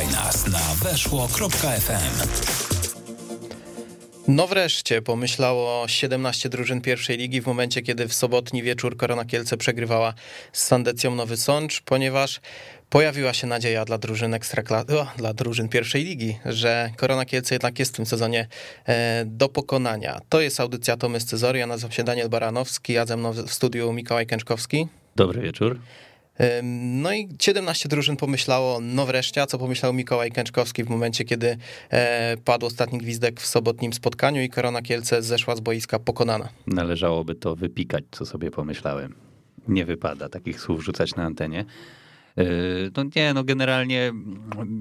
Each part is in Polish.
Słuchaj nas na weszło.fm. No wreszcie, pomyślało 17 drużyn pierwszej ligi w momencie, kiedy w sobotni wieczór Korona Kielce przegrywała z Sandecją Nowy Sącz, ponieważ pojawiła się nadzieja dla drużyn ekstrakla... o, dla drużyn pierwszej ligi, że Korona Kielce jednak jest w tym sezonie e, do pokonania. To jest audycja Tomy Scyzory, ja nazywam się Daniel Baranowski, a ze mną w studiu Mikołaj Kęczkowski. Dobry wieczór. No i 17 drużyn pomyślało, no wreszcie, a co pomyślał Mikołaj Kęczkowski w momencie, kiedy e, padł ostatni gwizdek w sobotnim spotkaniu i Korona Kielce zeszła z boiska pokonana. Należałoby to wypikać, co sobie pomyślałem. Nie wypada takich słów rzucać na antenie. E, no nie, no generalnie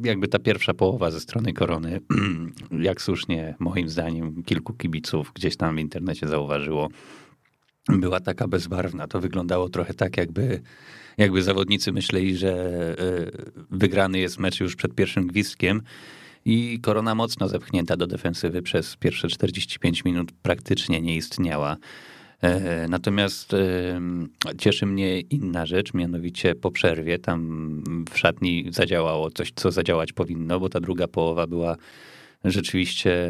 jakby ta pierwsza połowa ze strony Korony, jak słusznie moim zdaniem kilku kibiców gdzieś tam w internecie zauważyło, była taka bezbarwna. To wyglądało trochę tak, jakby jakby zawodnicy myśleli, że e, wygrany jest mecz już przed pierwszym gwizdkiem i korona mocno zepchnięta do defensywy przez pierwsze 45 minut praktycznie nie istniała. E, natomiast e, cieszy mnie inna rzecz, mianowicie po przerwie tam w szatni zadziałało coś, co zadziałać powinno, bo ta druga połowa była rzeczywiście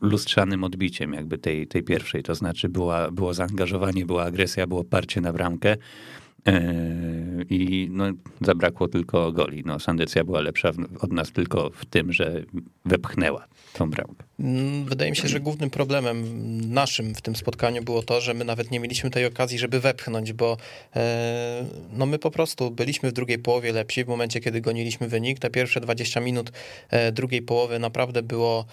lustrzanym odbiciem jakby tej, tej pierwszej. To znaczy była, było zaangażowanie, była agresja, było parcie na bramkę. E, I no, zabrakło tylko goli. No, Sandecja była lepsza od nas tylko w tym, że wepchnęła tą bramkę. Mm, wydaje mi się, że głównym problemem naszym w tym spotkaniu było to, że my nawet nie mieliśmy tej okazji, żeby wepchnąć, bo e, no my po prostu byliśmy w drugiej połowie lepsi w momencie, kiedy goniliśmy wynik. Te pierwsze 20 minut e, drugiej połowy naprawdę było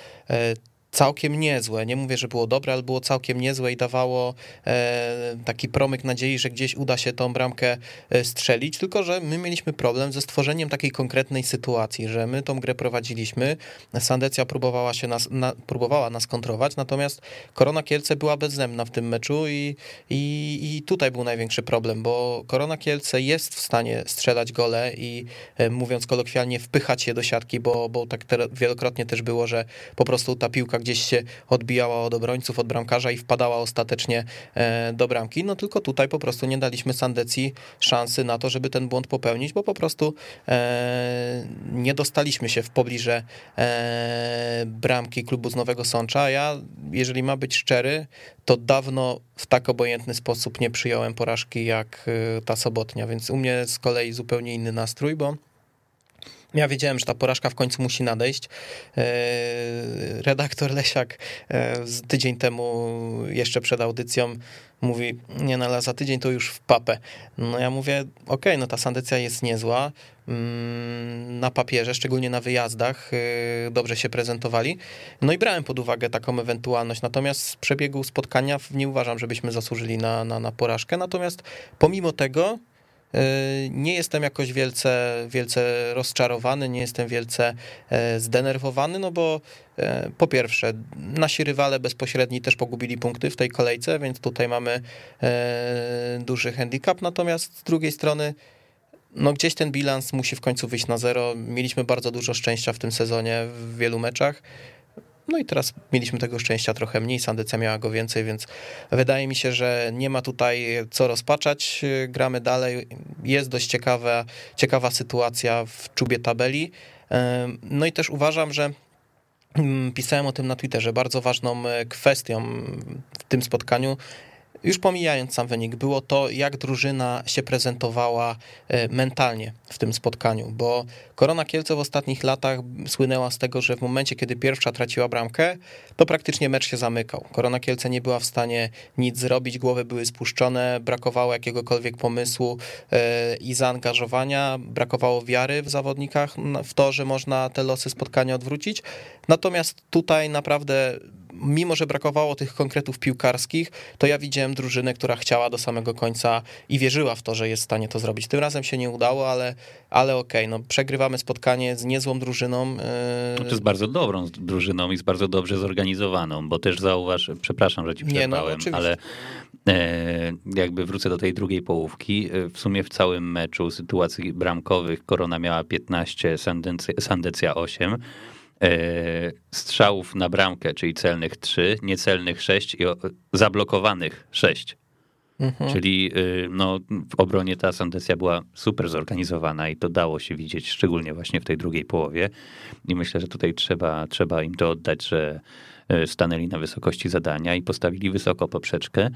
całkiem niezłe. Nie mówię, że było dobre, ale było całkiem niezłe i dawało e, taki promyk nadziei, że gdzieś uda się tą bramkę e, strzelić, tylko że my mieliśmy problem ze stworzeniem takiej konkretnej sytuacji, że my tą grę prowadziliśmy, Sandecja próbowała się nas, na, próbowała nas kontrować, natomiast Korona Kielce była bezzemna w tym meczu i, i, i tutaj był największy problem, bo Korona Kielce jest w stanie strzelać gole i e, mówiąc kolokwialnie wpychać je do siatki, bo, bo tak te, wielokrotnie też było, że po prostu ta piłka gdzieś się odbijała od obrońców, od bramkarza i wpadała ostatecznie e, do bramki. No tylko tutaj po prostu nie daliśmy Sandecji szansy na to, żeby ten błąd popełnić, bo po prostu e, nie dostaliśmy się w pobliże e, bramki klubu z Nowego Sącza. Ja, jeżeli ma być szczery, to dawno w tak obojętny sposób nie przyjąłem porażki jak ta sobotnia, więc u mnie z kolei zupełnie inny nastrój, bo ja wiedziałem, że ta porażka w końcu musi nadejść. E, redaktor Lesiak e, tydzień temu, jeszcze przed audycją, mówi, nie no, ale za tydzień to już w papę. No ja mówię, okej, okay, no ta sandecja jest niezła, mm, na papierze, szczególnie na wyjazdach, e, dobrze się prezentowali. No i brałem pod uwagę taką ewentualność, natomiast z przebiegu spotkania nie uważam, żebyśmy zasłużyli na, na, na porażkę, natomiast pomimo tego nie jestem jakoś wielce, wielce rozczarowany, nie jestem wielce e, zdenerwowany, no bo e, po pierwsze, nasi rywale bezpośredni też pogubili punkty w tej kolejce, więc tutaj mamy duży handicap, natomiast z drugiej strony no gdzieś ten bilans musi w końcu wyjść na zero. Mieliśmy bardzo dużo szczęścia w tym sezonie w wielu meczach. No i teraz mieliśmy tego szczęścia trochę mniej, Sandecja miała go więcej, więc wydaje mi się, że nie ma tutaj co rozpaczać. Gramy dalej. Jest dość ciekawa, ciekawa sytuacja w czubie tabeli. No i też uważam, że mm, pisałem o tym na Twitterze, bardzo ważną kwestią w tym spotkaniu już pomijając sam wynik, było to, jak drużyna się prezentowała e, mentalnie w tym spotkaniu, bo Korona Kielce w ostatnich latach słynęła z tego, że w momencie, kiedy pierwsza traciła bramkę, to praktycznie mecz się zamykał. Korona Kielce nie była w stanie nic zrobić, głowy były spuszczone, brakowało jakiegokolwiek pomysłu e, i zaangażowania, brakowało wiary w zawodnikach w to, że można te losy spotkania odwrócić. Natomiast tutaj naprawdę mimo że brakowało tych konkretów piłkarskich, to ja widziałem drużynę, która chciała do samego końca i wierzyła w to, że jest w stanie to zrobić. Tym razem się nie udało, ale, ale okej, okay, no przegrywamy spotkanie z niezłą drużyną. To jest bardzo dobrą drużyną i z bardzo dobrze zorganizowaną, bo też zauważ, przepraszam, że ci przerwałem, nie, no, ale e, jakby wrócę do tej drugiej połówki. E, w sumie w całym meczu sytuacji bramkowych Korona miała 15, Sandecja 8 E, strzałów na bramkę, czyli celnych 3, niecelnych 6 i zablokowanych 6. Mhm. Czyli y, no, w obronie ta Sandecja była super zorganizowana i to dało się widzieć, szczególnie właśnie w tej drugiej połowie. I myślę, że tutaj trzeba, trzeba im to oddać, że y, stanęli na wysokości zadania i postawili wysoko poprzeczkę.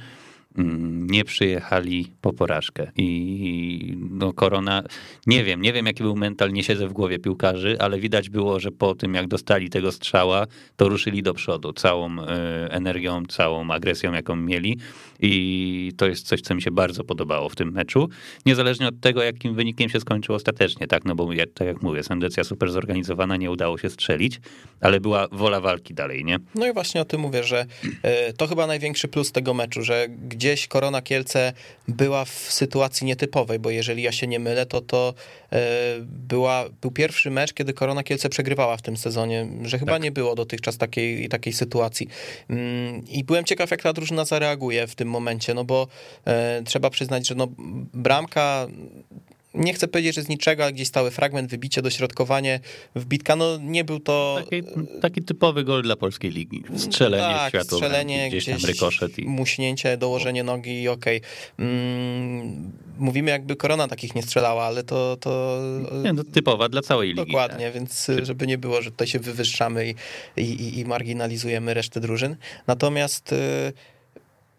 Mm, nie przyjechali po porażkę. I no, korona, nie wiem, nie wiem jaki był mental, nie siedzę w głowie piłkarzy, ale widać było, że po tym jak dostali tego strzała, to ruszyli do przodu całą y, energią, całą agresją, jaką mieli. I to jest coś, co mi się bardzo podobało w tym meczu. Niezależnie od tego, jakim wynikiem się skończył ostatecznie, tak? No bo jak, tak jak mówię, Sandecja super zorganizowana, nie udało się strzelić, ale była wola walki dalej, nie? No i właśnie o tym mówię, że y, to chyba największy plus tego meczu, że gdzieś Korona Kielce była w sytuacji nietypowej, bo jeżeli ja się nie mylę, to to e, była, był pierwszy mecz, kiedy Korona Kielce przegrywała w tym sezonie, że chyba tak. nie było dotychczas takiej, takiej sytuacji. Mm, I byłem ciekaw, jak ta drużyna zareaguje w tym momencie, no bo e, trzeba przyznać, że no, bramka nie chcę powiedzieć, że z niczego, ale gdzieś stały fragment, wybicie, dośrodkowanie, wbitka, no nie był to... Taki, taki typowy gol dla polskiej ligi. Strzelenie tak, światło, strzelenie, gdzieś, gdzieś tam rykoszet. I... Muśnięcie, dołożenie nogi i okej. Okay. Mm, mówimy jakby korona takich nie strzelała, ale to... to... Nie, no, typowa dla całej ligi. Dokładnie, tak. więc żeby nie było, że tutaj się wywyższamy i, i, i marginalizujemy resztę drużyn. Natomiast... Y,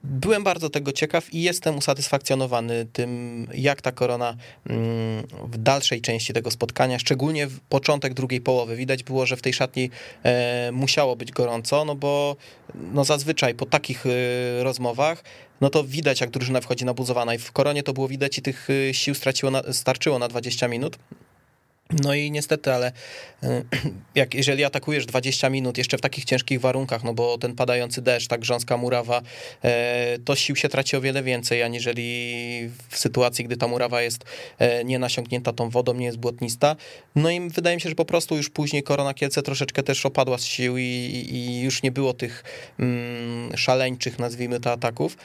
byłem bardzo tego ciekaw i jestem usatysfakcjonowany tym, jak ta korona mm, w dalszej części tego spotkania, szczególnie w początek drugiej połowy, widać było, że w tej szatni e, musiało być gorąco, no bo no zazwyczaj po takich e, rozmowach no to widać, jak drużyna wchodzi nabuzowana i w koronie to było widać i tych e, sił straciło na, starczyło na 20 minut. No i niestety, ale e, jak jeżeli atakujesz 20 minut jeszcze w takich ciężkich warunkach, no bo ten padający deszcz, tak grząska murawa, e, to sił się traci o wiele więcej, aniżeli w sytuacji, gdy ta murawa jest e, nie nasiąknięta tą wodą, nie jest błotnista. No i wydaje mi się, że po prostu już później Korona Kielce troszeczkę też opadła z sił i, i już nie było tych mm, szaleńczych, nazwijmy to, ataków.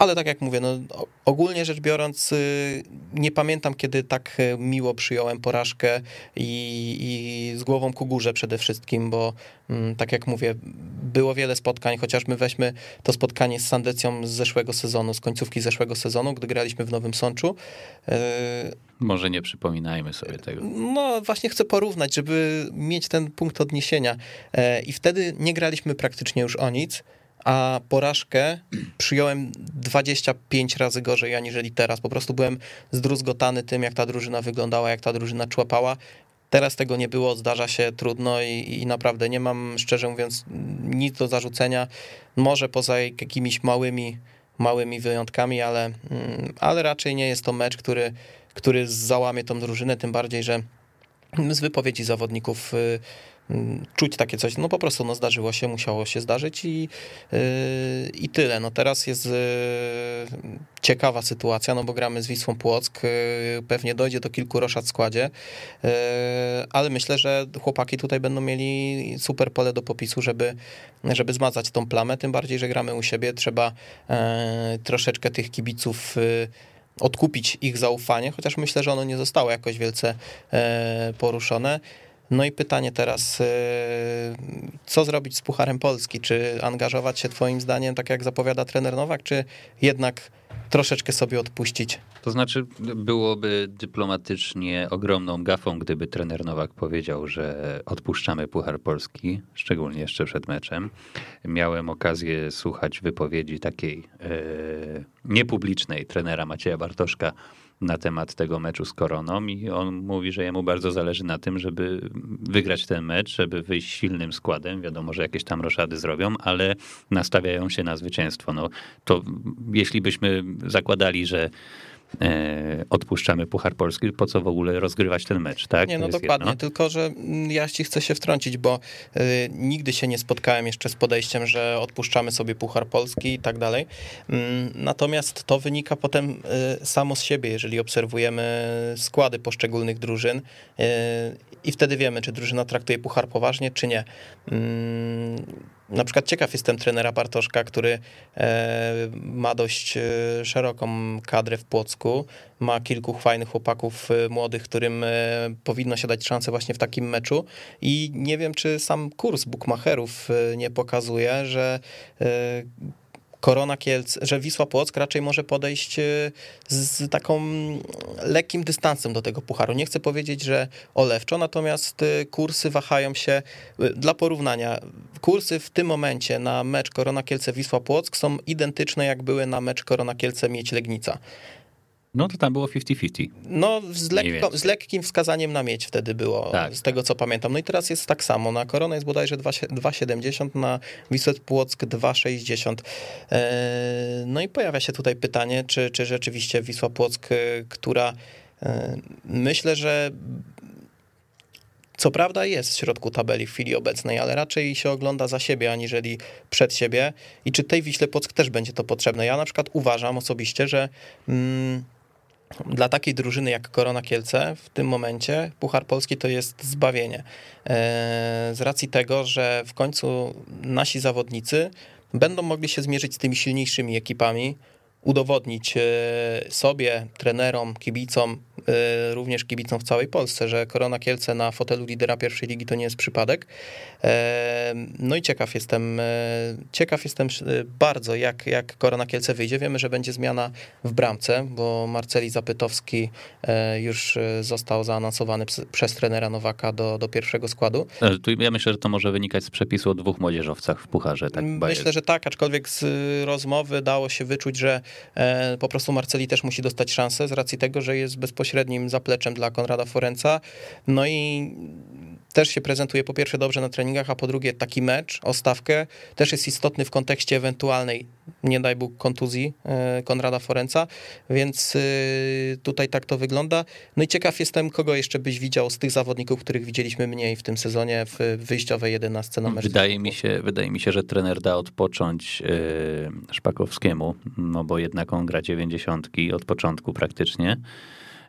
Ale tak jak mówię, no, ogólnie rzecz biorąc, y, nie pamiętam, kiedy tak y, miło przyjąłem porażkę i, i z głową ku górze przede wszystkim, bo mm, tak jak mówię, było wiele spotkań, chociażby weźmy to spotkanie z Sandecją z zeszłego sezonu, z końcówki zeszłego sezonu, gdy graliśmy w Nowym Sączu. Y, Może nie przypominajmy sobie tego. No właśnie chcę porównać, żeby mieć ten punkt odniesienia. I wtedy nie graliśmy praktycznie już o nic a porażkę przyjąłem 25 razy gorzej aniżeli teraz. Po prostu byłem zdruzgotany tym, jak ta drużyna wyglądała, jak ta drużyna człapała. Teraz tego nie było, zdarza się trudno i, i, naprawdę nie mam, szczerze mówiąc, nic do zarzucenia. Może poza jakimiś małymi, małymi wyjątkami, ale, mm, ale raczej nie jest to mecz, który, który załamie tą drużynę, tym bardziej, że z wypowiedzi zawodników y, czuć takie coś, no po prostu no zdarzyło się, musiało się zdarzyć i, yy, i tyle. No teraz jest yy, ciekawa sytuacja, no bo gramy z Wisłą Płock, yy, pewnie dojdzie do kilku roszad w składzie, yy, ale myślę, że chłopaki tutaj będą mieli super pole do popisu, żeby, żeby zmazać tą plamę, tym bardziej, że gramy u siebie, trzeba yy, troszeczkę tych kibiców yy, odkupić ich zaufanie, chociaż myślę, że ono nie zostało jakoś wielce poruszone. No i pytanie teraz, y, co zrobić z Pucharem Polski? Czy angażować się twoim zdaniem, tak jak zapowiada trener Nowak, czy jednak troszeczkę sobie odpuścić? To znaczy byłoby dyplomatycznie ogromną gafą, gdyby trener Nowak powiedział, że odpuszczamy Puchar Polski, szczególnie jeszcze przed meczem. Miałem okazję słuchać wypowiedzi takiej e, niepublicznej trenera Macieja Bartoszka, na temat tego meczu z Koroną i on mówi, że jemu bardzo zależy na tym, żeby wygrać ten mecz, żeby wyjść silnym składem. Wiadomo, że jakieś tam roszady zrobią, ale nastawiają się na zwycięstwo. No, to jeśli byśmy zakładali, że E, odpuszczamy Puchar Polski, po co w ogóle rozgrywać ten mecz, tak? Nie, no dokładnie, jedno. tylko że mm, ja ci chcę się wtrącić, bo y, nigdy się nie spotkałem jeszcze z podejściem, że odpuszczamy sobie Puchar Polski i tak dalej. Y, natomiast to wynika potem y, samo z siebie, jeżeli obserwujemy składy poszczególnych drużyn i wtedy wiemy, czy drużyna traktuje Puchar poważnie, czy nie. Na przykład ciekaw jestem trenera Bartoszka, który e, ma dość e, szeroką kadrę w Płocku, ma kilku fajnych chłopaków e, młodych, którym powinno się dać szansę właśnie w takim meczu. I nie wiem, czy sam kurs bookmacherów nie pokazuje, że Korona Kielce, że Wisła Płock raczej może podejść e, z taką lekkim dystansem do tego pucharu. Nie chcę powiedzieć, że olewczo, natomiast e, kursy wahają się e, dla porównania. Kursy w tym momencie na mecz Korona Kielce Wisła Płock są identyczne jak były na mecz Korona Kielce Miedź Legnica. No to tam było 50-50. No, z, lekko, z, lekkim wskazaniem na mieć wtedy było, tak. z tego co pamiętam. No i teraz jest tak samo. Na Korona jest bodajże 2,70, na Wisłę Płock 2,60. E, no i pojawia się tutaj pytanie, czy, czy rzeczywiście Wisła Płock, e, która e, myślę, że co prawda jest w środku tabeli w chwili obecnej, ale raczej się ogląda za siebie, aniżeli przed siebie. I czy tej Wiśle Płock też będzie to potrzebne? Ja na przykład uważam osobiście, że... Mm, dla takiej drużyny jak Korona Kielce w tym momencie Puchar Polski to jest zbawienie. E, z racji tego, że w końcu nasi zawodnicy będą mogli się zmierzyć z tymi silniejszymi ekipami, udowodnić e, sobie, trenerom, kibicom, również kibicom w całej Polsce, że Korona Kielce na fotelu lidera pierwszej ligi to nie jest przypadek. E, no i ciekaw jestem, ciekaw jestem bardzo, jak, jak Korona Kielce wyjdzie. Wiemy, że będzie zmiana w bramce, bo Marceli Zapytowski już został zaanonsowany przez trenera Nowaka do, do pierwszego składu. Ja myślę, że to może wynikać z przepisu o dwóch młodzieżowcach w Pucharze. Tak myślę, że tak, aczkolwiek z rozmowy dało się wyczuć, że E, po prostu Marceli też musi dostać szansę z racji tego, że jest bezpośrednim zapleczem dla Konrada Forenca. No i też się prezentuje po pierwsze dobrze na treningach, a po drugie taki mecz o stawkę też jest istotny w kontekście ewentualnej, nie daj Bóg, kontuzji e, Konrada Forenca, więc e, tutaj tak to wygląda. No i ciekaw jestem, kogo jeszcze byś widział z tych zawodników, których widzieliśmy mniej w tym sezonie w wyjściowej 11 na mecz. Wydaje mi się, wydaje mi się, że trener da odpocząć Szpakowskiemu, no bo jednak on gra 90 od początku praktycznie.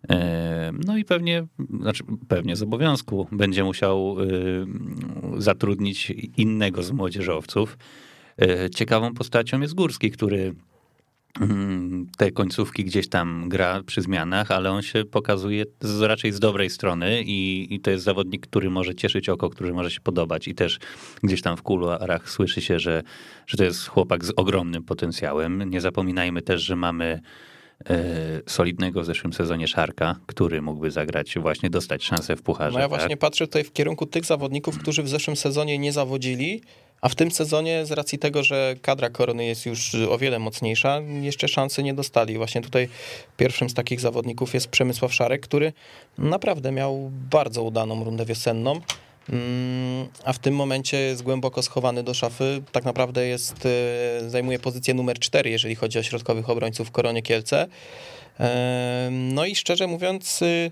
E, no i pewnie, znaczy pewnie z obowiązku będzie musiał e, zatrudnić innego z młodzieżowców. E, ciekawą postacią jest Górski, który mm, te końcówki gdzieś tam gra przy zmianach, ale on się pokazuje z, raczej z dobrej strony i, i, to jest zawodnik, który może cieszyć oko, który może się podobać i też gdzieś tam w kuluarach słyszy się, że, że to jest chłopak z ogromnym potencjałem. Nie zapominajmy też, że mamy solidnego w zeszłym sezonie Szarka, który mógłby zagrać, właśnie dostać szansę w pucharze. No ja właśnie tak? patrzę tutaj w kierunku tych zawodników, którzy w zeszłym sezonie nie zawodzili, a w tym sezonie z racji tego, że kadra Korony jest już o wiele mocniejsza, jeszcze szansy nie dostali. Właśnie tutaj pierwszym z takich zawodników jest Przemysław Szarek, który naprawdę miał bardzo udaną rundę wiosenną. Mm, a w tym momencie jest głęboko schowany do szafy. Tak naprawdę jest, e, zajmuje pozycję numer 4, jeżeli chodzi o środkowych obrońców w Koronie Kielce. No i szczerze mówiąc, y,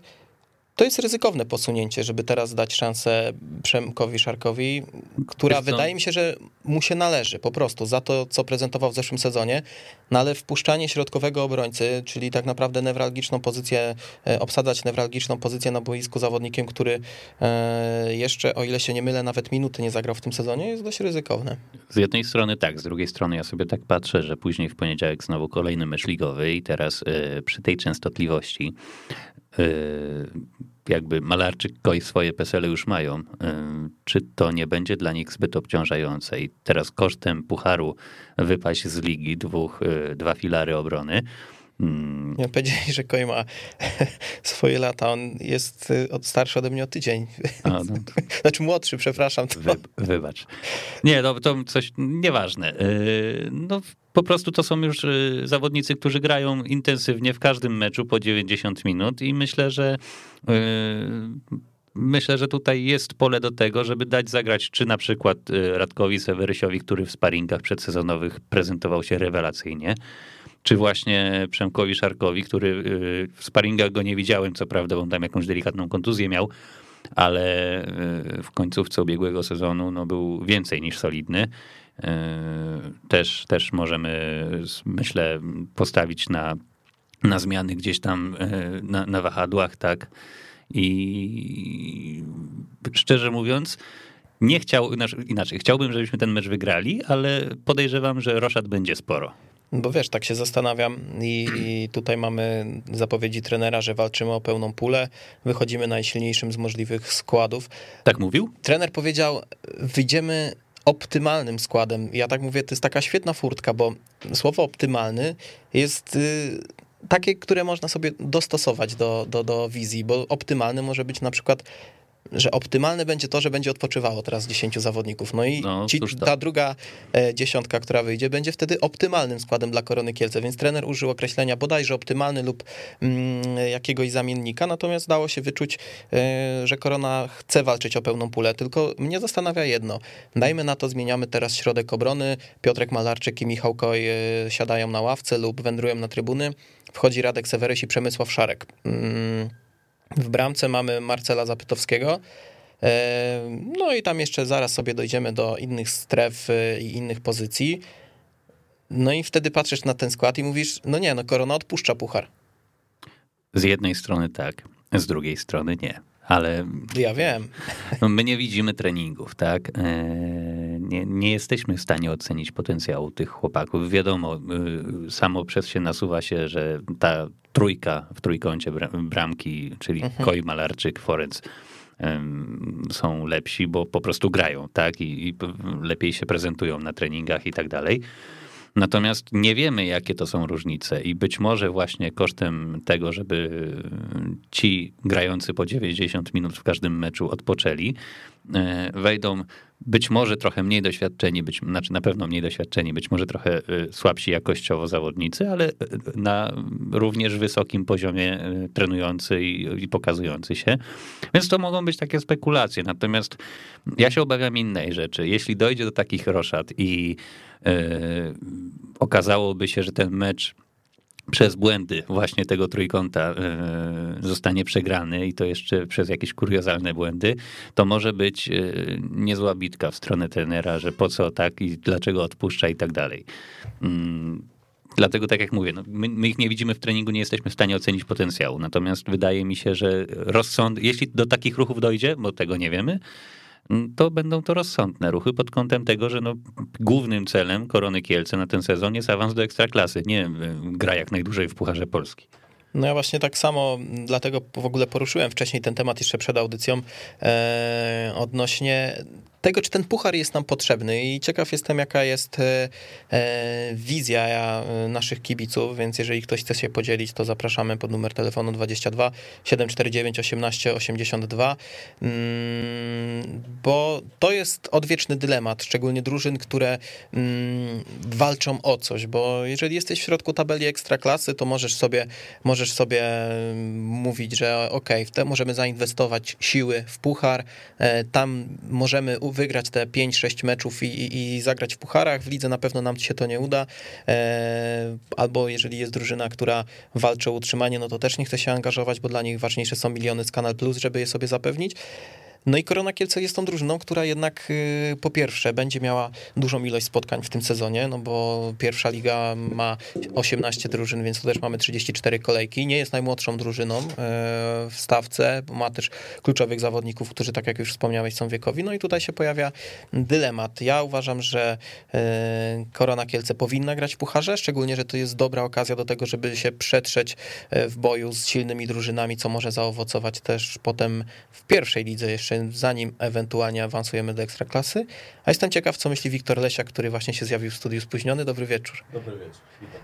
to jest ryzykowne posunięcie, żeby teraz dać szansę Przemkowi Szarkowi, która wydaje mi się, że mu się należy po prostu za to, co prezentował w zeszłym sezonie, no ale wpuszczanie środkowego obrońcy, czyli tak naprawdę newralgiczną pozycję, e, obsadzać newralgiczną pozycję na boisku zawodnikiem, który e, jeszcze, o ile się nie mylę, nawet minuty nie zagrał w tym sezonie, jest dość ryzykowne. Z jednej strony tak, z drugiej strony ja sobie tak patrzę, że później w poniedziałek znowu kolejny mecz ligowy i teraz e, przy tej częstotliwości jakby Malarczyk i swoje PESEL już mają, czy to nie będzie dla nich zbyt obciążające? I teraz kosztem pucharu wypaść z ligi dwóch, y, dwa filary obrony, Hmm. Ja powiedzieli, że Koi ma swoje lata. On jest y, starszy ode mnie o tydzień. A, no. Znaczy młodszy, przepraszam. Wy, wybacz. Nie, no to coś nieważne. Y, no, po prostu to są już y, zawodnicy, którzy grają intensywnie w każdym meczu po 90 minut i myślę, że myślę, że tutaj jest pole do tego, żeby dać zagrać czy na przykład Radkowi Sewerysiowi, który w sparingach przedsezonowych prezentował się rewelacyjnie, czy właśnie Przemkowi Szarkowi, który y, w sparingach go nie widziałem, co prawda, bo on tam jakąś delikatną kontuzję miał, ale y, w końcówce ubiegłego sezonu no, był więcej niż solidny. Y, też, też możemy, myślę, postawić na, na zmiany gdzieś tam na, na wahadłach, tak. I szczerze mówiąc, nie chciał, znaczy inaczej, chciałbym, żebyśmy ten mecz wygrali, ale podejrzewam, że roszad będzie sporo. Bo wiesz, tak się zastanawiam i, i, tutaj mamy zapowiedzi trenera, że walczymy o pełną pulę, wychodzimy najsilniejszym z możliwych składów. Tak mówił? Trener powiedział, wyjdziemy optymalnym składem. Ja tak mówię, to jest taka świetna furtka, bo słowo optymalny jest y, takie, które można sobie dostosować do, do, do wizji, bo optymalny może być na przykład że optymalne będzie to, że będzie odpoczywało teraz 10 zawodników. No i No, ci, ta druga e, dziesiątka, która wyjdzie, będzie wtedy optymalnym składem dla Korony Kielce, więc trener użył określenia bodajże optymalny lub mm, jakiegoś zamiennika, natomiast dało się wyczuć, e, że Korona chce walczyć o pełną pulę, tylko mnie zastanawia jedno. Dajmy na to, zmieniamy teraz środek obrony, Piotrek Malarczyk i Michał Koj e, siadają na ławce lub wędrują na trybuny, wchodzi Radek Sewerys i Przemysław Szarek. Mm, w bramce mamy Marcela Zapytowskiego. E, No i tam jeszcze zaraz sobie dojdziemy do innych stref e, i innych pozycji. No i wtedy patrzysz na ten skład i mówisz, no nie, no Korona odpuszcza puchar. Z jednej strony tak, z drugiej strony nie. Ale Ja wiem. no, my nie widzimy treningów, tak? Nie, nie jesteśmy w stanie ocenić potencjału tych chłopaków. Wiadomo, y, samo przez się nasuwa się, że ta trójka w trójkącie bra- bramki, czyli Koi, Malarczyk, Forenc, są lepsi, bo po prostu grają, tak? I, I lepiej się prezentują na treningach i tak dalej. Natomiast nie wiemy, jakie to są różnice, i być może właśnie kosztem tego, żeby ci grający po 90 minut w każdym meczu odpoczęli, wejdą być może trochę mniej doświadczeni, być, znaczy na pewno mniej doświadczeni, być może trochę e, słabsi jakościowo zawodnicy, ale e, na również wysokim poziomie e, trenujący i, i pokazujący się. Więc to mogą być takie spekulacje. Natomiast ja się obawiam innej rzeczy. Jeśli dojdzie do takich roszad i e, okazałoby się, że ten mecz przez błędy właśnie tego trójkąta e, zostanie przegrany i to jeszcze przez jakieś kuriozalne błędy, to może być e, niezła bitka w stronę trenera, że po co tak i dlaczego odpuszcza i tak dalej. Mm, Dlatego, tak jak mówię, no, my, my ich nie widzimy w treningu, nie jesteśmy w stanie ocenić potencjału. Natomiast wydaje mi się, że rozsąd, jeśli do takich ruchów dojdzie, bo tego nie wiemy, to będą to rozsądne ruchy pod kątem tego, że no, głównym celem Korony Kielce na ten sezon jest awans do Ekstraklasy, nie y, gra jak najdłużej w Pucharze Polski. No ja właśnie tak samo, dlatego w ogóle poruszyłem wcześniej ten temat jeszcze przed audycją e, odnośnie tego, czy ten puchar jest nam potrzebny. I ciekaw jestem, jaka jest e, e, wizja e, naszych kibiców, więc jeżeli ktoś chce się podzielić, to zapraszamy pod numer telefonu 22 749 18 82, mm, bo to jest odwieczny dylemat, szczególnie drużyn, które mm, walczą o coś, bo jeżeli jesteś w środku tabeli ekstraklasy, to możesz sobie, możesz sobie mm, mówić, że ok, w te możemy zainwestować siły w puchar, tam możemy wygrać te 5-6 meczów i, i, i zagrać w pucharach, w lidze na pewno nam się to nie uda, e, albo jeżeli jest drużyna, która walczy o utrzymanie, no to też nie chce się angażować, bo dla nich ważniejsze są miliony z Kanal Plus, żeby je sobie zapewnić. No i Korona Kielce jest tą drużyną, która jednak y, po pierwsze będzie miała dużą ilość spotkań w tym sezonie, no bo pierwsza liga ma 18 drużyn, więc tu też mamy 34 kolejki. Nie jest najmłodszą drużyną y, w stawce, bo ma też kluczowych zawodników, którzy, tak jak już wspomniałeś, są wiekowi. No i tutaj się pojawia dylemat. Ja uważam, że y, Korona Kielce powinna grać w pucharze, szczególnie, że to jest dobra okazja do tego, żeby się przetrzeć w boju z silnymi drużynami, co może zaowocować też potem w pierwszej lidze jeszcze zanim ewentualnie awansujemy do ekstraklasy. A jestem ciekaw, co myśli Wiktor Lesiak, który właśnie się zjawił w studiu spóźniony. Dobry wieczór. Dobry wieczór. Witam.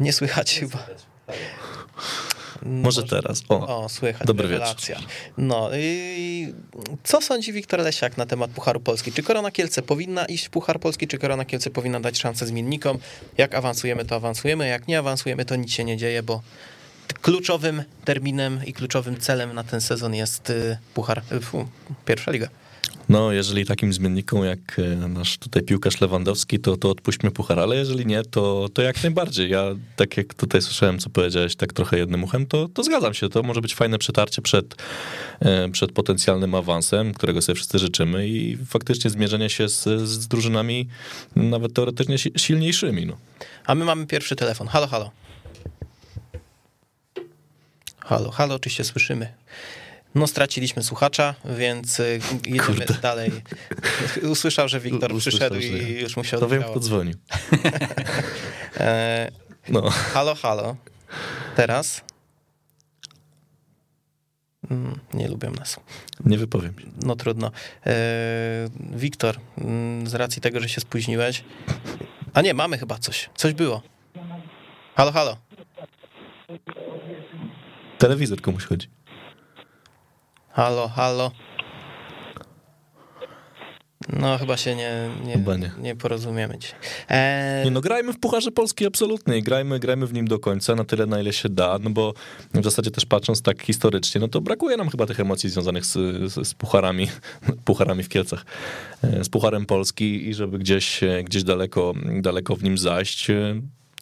Nie słychać chyba. Może teraz. O, O, słychać. Dobry rewelacja. No i co sądzi Wiktor Lesiak na temat Pucharu Polski? Czy Korona Kielce powinna iść w Puchar Polski, czy Korona Kielce powinna dać szansę zmiennikom? Jak awansujemy, to awansujemy. Jak nie awansujemy, to nic się nie dzieje, bo kluczowym terminem i kluczowym celem na ten sezon jest y, Puchar, y, pierwsza liga. no jeżeli takim zmiennikom jak e, nasz tutaj piłkarz Lewandowski, to, to odpuśćmy puchar, ale jeżeli nie, to, to jak najbardziej. Ja tak jak tutaj słyszałem, co powiedziałeś tak trochę jednym uchem, to, to zgadzam się. To może być fajne przetarcie przed, przed potencjalnym awansem, którego sobie wszyscy życzymy i faktycznie zmierzenie się z, z drużynami nawet teoretycznie si- silniejszymi. No. A my mamy pierwszy telefon. Halo, halo. Halo, halo, czy się słyszymy? No, straciliśmy słuchacza, więc y, jedziemy Kurde. dalej. Usłyszał, że Wiktor U- przyszedł że- i już mu się To wiem, kto dzwonił. E, No. halo, halo. Teraz? Mm, nie lubią nas. Nie wypowiem się. No trudno. E, Wiktor, mm, z racji tego, że się spóźniłeś. A nie, mamy chyba coś. Coś było. Halo, halo. Telewizor komuś chodzi. Halo, halo. No chyba się nie, nie, Chyba nie. nie porozumiemy dzisiaj. E, Nie no, grajmy w Pucharze Polski absolutnie, grajmy, grajmy w nim do końca, na tyle na ile się da, no bo w zasadzie też patrząc tak historycznie, no to brakuje nam chyba tych emocji związanych z, z, z pucharami, pucharami w Kielcach, e, z Pucharem Polski i żeby gdzieś, gdzieś daleko, daleko w nim zajść.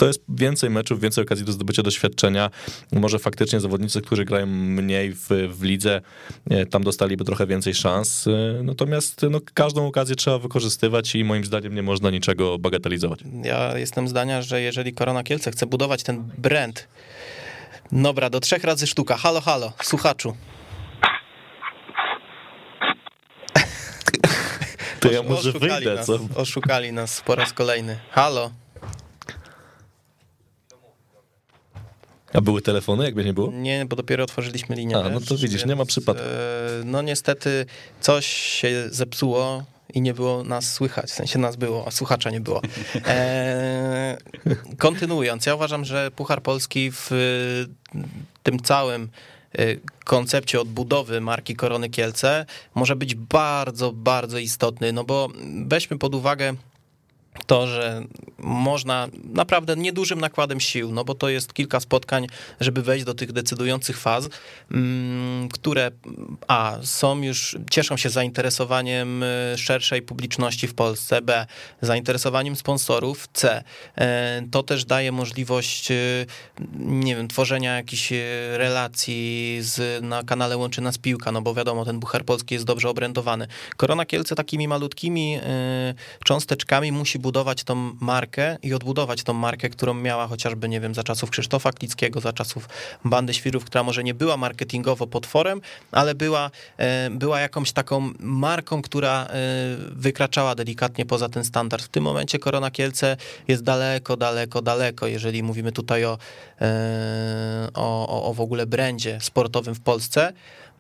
To jest więcej meczów, więcej okazji do zdobycia doświadczenia. Może faktycznie zawodnicy, którzy grają mniej w, w lidze, e, tam dostaliby trochę więcej szans. e, Natomiast no, każdą okazję trzeba wykorzystywać i moim zdaniem nie można niczego bagatelizować. Ja jestem zdania, że jeżeli Korona Kielce chce budować ten brand, dobra, do trzech razy sztuka. Halo, halo, słuchaczu. To ja może oszukali wyjdę, nas, co? Oszukali nas po raz kolejny. Halo. A były telefony, jakby nie było? Nie, bo dopiero otworzyliśmy linię. A, no to widzisz, nie ma przypadku. e, No niestety coś się zepsuło i nie było nas słychać, w sensie nas było, a słuchacza nie było. E, kontynuując, ja uważam, że Puchar Polski w tym całym e, koncepcie odbudowy marki Korony Kielce może być bardzo, bardzo istotny, no bo weźmy pod uwagę to, że można naprawdę niedużym nakładem sił, no bo to jest kilka spotkań, żeby wejść do tych decydujących faz, mm, które a są już, cieszą się zainteresowaniem y, szerszej publiczności w Polsce, b zainteresowaniem sponsorów, c e, to też daje możliwość, y, nie wiem, tworzenia jakichś y, relacji z, na kanale Łączy Nas Piłka, no bo wiadomo, ten Buchar Polski jest dobrze obrędowany. Korona Kielce takimi malutkimi cząsteczkami musi budować tą markę i odbudować tą markę, którą miała chociażby, nie wiem, za czasów Krzysztofa Klickiego, za czasów Bandy Świrów, która może nie była marketingowo potworem, ale była, e, była jakąś taką marką, która e, wykraczała delikatnie poza ten standard. W tym momencie Korona Kielce jest daleko, daleko, daleko, jeżeli mówimy tutaj o, e, o, o, w ogóle brandzie sportowym w Polsce.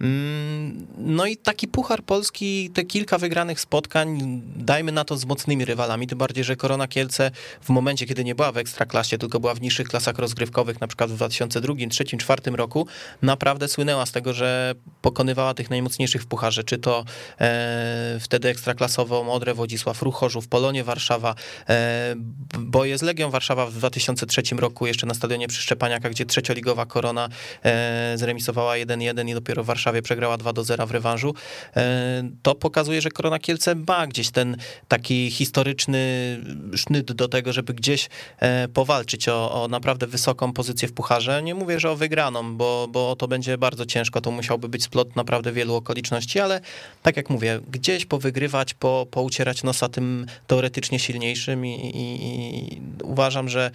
Mm, No i taki Puchar Polski, te kilka wygranych spotkań, dajmy na to z mocnymi rywalami, tym bardziej, że Korona Kielce w momencie, kiedy nie była w Ekstraklasie, tylko była w niższych klasach rozgrywkowych, na przykład w 2002, 2003, 2004 roku, naprawdę słynęła z tego, że pokonywała tych najmocniejszych w Pucharze, czy to e, wtedy Ekstraklasowo Modre Wodzisław, Ruch Chorzów, Polonie Warszawa, e, bo jest Legią Warszawa w 2003 roku, jeszcze na stadionie przy Szczepaniakach, gdzie trzecioligowa Korona e, zremisowała 1-1 i dopiero w Warszawie przegrała 2 do 0 w rewanżu. E, To pokazuje, że Korona Kielce ma gdzieś ten taki historyczny sznyt do tego, żeby gdzieś e, powalczyć o, o naprawdę wysoką pozycję w pucharze. Nie mówię, że o wygraną, bo, bo to będzie bardzo ciężko. To musiałby być splot naprawdę wielu okoliczności, ale tak jak mówię, gdzieś powygrywać, po, poucierać nosa tym teoretycznie silniejszym i, i, i uważam, że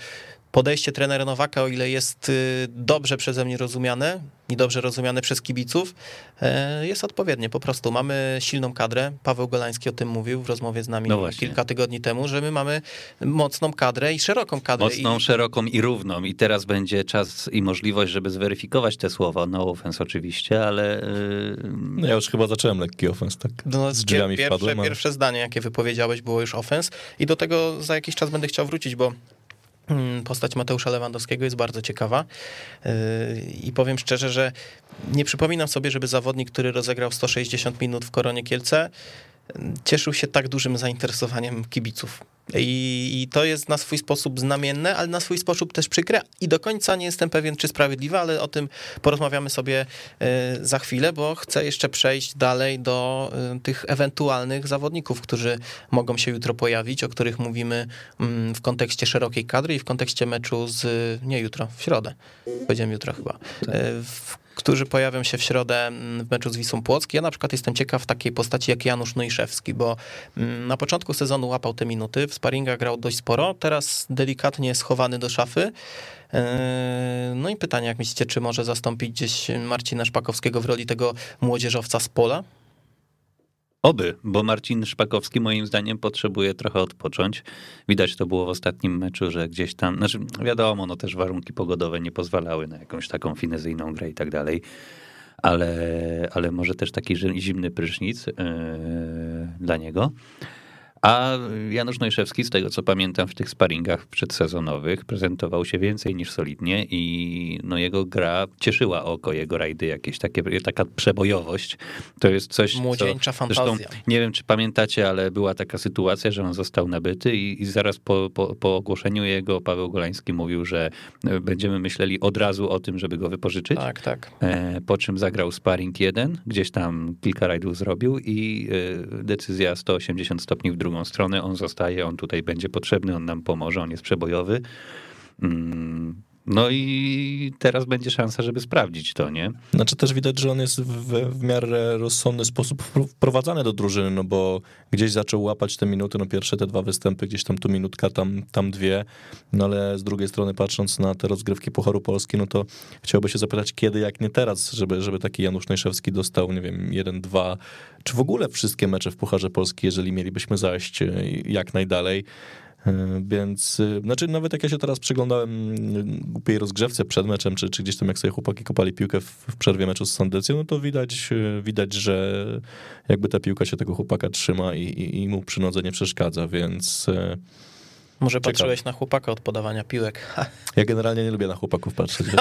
podejście trenera Nowaka, o ile jest y, dobrze przeze mnie rozumiane i dobrze rozumiane przez kibiców, e, jest odpowiednie. Po prostu mamy silną kadrę. Paweł Golański o tym mówił w rozmowie z nami No kilka tygodni temu, że my mamy mocną kadrę i szeroką kadrę. Mocną, I, szeroką i równą. I teraz będzie czas i możliwość, żeby zweryfikować te słowa. No offense oczywiście, ale yy, No ja już chyba zacząłem lekki ofens, tak no, z drzwiami pierwsze, wpadłem. ale- pierwsze zdanie, jakie wypowiedziałeś, było już ofens i do tego za jakiś czas będę chciał wrócić, bo postać Mateusza Lewandowskiego jest bardzo ciekawa Yy, i powiem szczerze, że nie przypominam sobie, żeby zawodnik, który rozegrał 160 minut w Koronie Kielce, mm, cieszył się tak dużym zainteresowaniem kibiców. I, I to jest na swój sposób znamienne, ale na swój sposób też przykre i do końca nie jestem pewien, czy sprawiedliwe, ale o tym porozmawiamy sobie e, za chwilę, bo chcę jeszcze przejść dalej do e, tych ewentualnych zawodników, którzy mogą się jutro pojawić, o których mówimy mm, w kontekście szerokiej kadry i w kontekście meczu z, nie jutro, w środę. Powiedziałem jutro chyba. E, W, którzy pojawią się w środę mm, w meczu z Wisłą Płock. Ja na przykład jestem ciekaw takiej postaci jak Janusz Nojszewski, bo mm, na początku sezonu łapał te minuty, w sparingach grał dość sporo, teraz delikatnie schowany do szafy. E, No i pytanie, jak myślicie, czy może zastąpić gdzieś Marcina Szpakowskiego w roli tego młodzieżowca z pola? Oby, bo Marcin Szpakowski moim zdaniem potrzebuje trochę odpocząć. Widać to było w ostatnim meczu, że gdzieś tam, znaczy wiadomo, no też warunki pogodowe nie pozwalały na jakąś taką finezyjną grę i tak dalej. ale, ale może też taki zimny prysznic dla niego. A Janusz Nojszewski, z tego co pamiętam w tych sparingach przedsezonowych, prezentował się więcej niż solidnie i no jego gra cieszyła oko, jego rajdy jakieś, takie, taka przebojowość. To jest coś, Młodzieńcza co, fantazja. Zresztą, nie wiem, czy pamiętacie, ale była taka sytuacja, że on został nabyty i, i zaraz po, po, po ogłoszeniu jego Paweł Golański mówił, że e, będziemy myśleli od razu o tym, żeby go wypożyczyć. Tak, tak. E, po czym zagrał sparring jeden, gdzieś tam kilka rajdów zrobił i e, decyzja 180 stopni w drugą stronę, on zostaje, on tutaj będzie potrzebny, on nam pomoże, on jest przebojowy. Mm, no i teraz będzie szansa, żeby sprawdzić to, nie? Znaczy też widać, że on jest w, w miarę rozsądny sposób wprowadzany do drużyny, no bo gdzieś zaczął łapać te minuty, no pierwsze te dwa występy, gdzieś tam tu minutka, tam, tam dwie, no ale z drugiej strony patrząc na te rozgrywki Pucharu Polski, no to chciałby się zapytać, kiedy, jak nie teraz, żeby, żeby taki Janusz Najszewski dostał, nie wiem, jeden, dwa, czy w ogóle wszystkie mecze w Pucharze Polski, jeżeli mielibyśmy zajść e, jak najdalej. E, więc, e, znaczy nawet jak ja się teraz przyglądałem mm, głupiej rozgrzewce przed meczem, czy, czy gdzieś tam jak sobie chłopaki kopali piłkę w, w przerwie meczu z Sandecją, no to widać, e, widać, że jakby ta piłka się tego chłopaka trzyma i, i, i mu przy nodze nie przeszkadza, więc... Może Ciekawe. patrzyłeś na chłopaka od podawania piłek. Ja generalnie nie lubię na chłopaków patrzeć.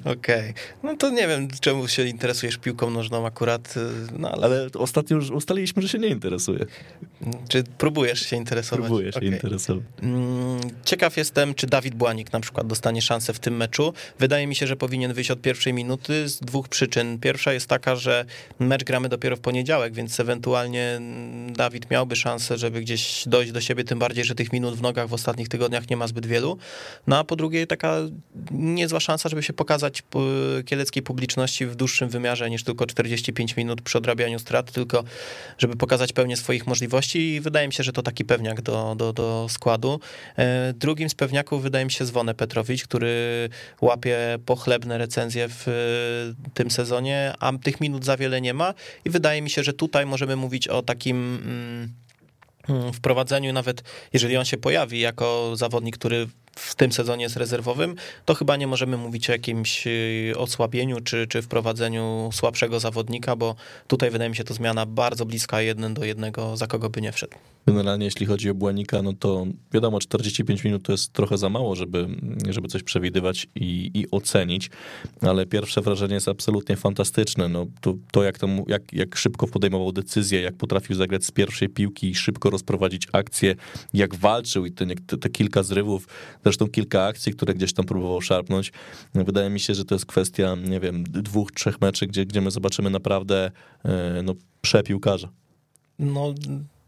Okej. Okay. No to nie wiem, czemu się interesujesz piłką nożną akurat. Y, no ale... ale ostatnio już ustaliliśmy, że się nie interesuje. Czy próbujesz się interesować? Próbuję się okay. interesować. Mm, ciekaw jestem, czy Dawid Błanik na przykład dostanie szansę w tym meczu. Wydaje mi się, że powinien wyjść od pierwszej minuty z dwóch przyczyn. Pierwsza jest taka, że mecz gramy dopiero w poniedziałek, więc ewentualnie Dawid miałby szansę, żeby gdzieś dojść do siebie, tym bardziej, że tych minut w nogach w ostatnich tygodniach nie ma zbyt wielu. No a po drugie taka niezła szansa, żeby się pokazać kieleckiej publiczności w dłuższym wymiarze niż tylko 45 minut przy odrabianiu strat, tylko żeby pokazać pełnię swoich możliwości i wydaje mi się, że to taki pewniak do, do, do składu. E, drugim z pewniaków wydaje mi się Zwonę Petrowicz, który łapie pochlebne recenzje w tym sezonie, a tych minut za wiele nie ma i wydaje mi się, że tutaj możemy mówić o takim mm, wprowadzeniu, nawet jeżeli on się pojawi jako zawodnik, który w tym sezonie jest rezerwowym, to chyba nie możemy mówić o jakimś y, osłabieniu czy, czy wprowadzeniu słabszego zawodnika, bo tutaj wydaje mi się to zmiana bardzo bliska jeden do jednego, za kogo by nie wszedł. Generalnie jeśli chodzi o Błanika, no to wiadomo, 45 minut to jest trochę za mało, żeby, żeby coś przewidywać i, i ocenić, ale pierwsze wrażenie jest absolutnie fantastyczne. No, to, to jak, to jak, jak szybko podejmował decyzje, jak potrafił zagrać z pierwszej piłki i szybko rozprowadzić akcję, jak walczył i te, te, te kilka zrywów, zresztą kilka akcji, które gdzieś tam próbował szarpnąć. Wydaje mi się, że to jest kwestia, nie wiem, dwóch, trzech meczy, gdzie, gdzie my zobaczymy naprawdę e, no, przepiłkarza. No,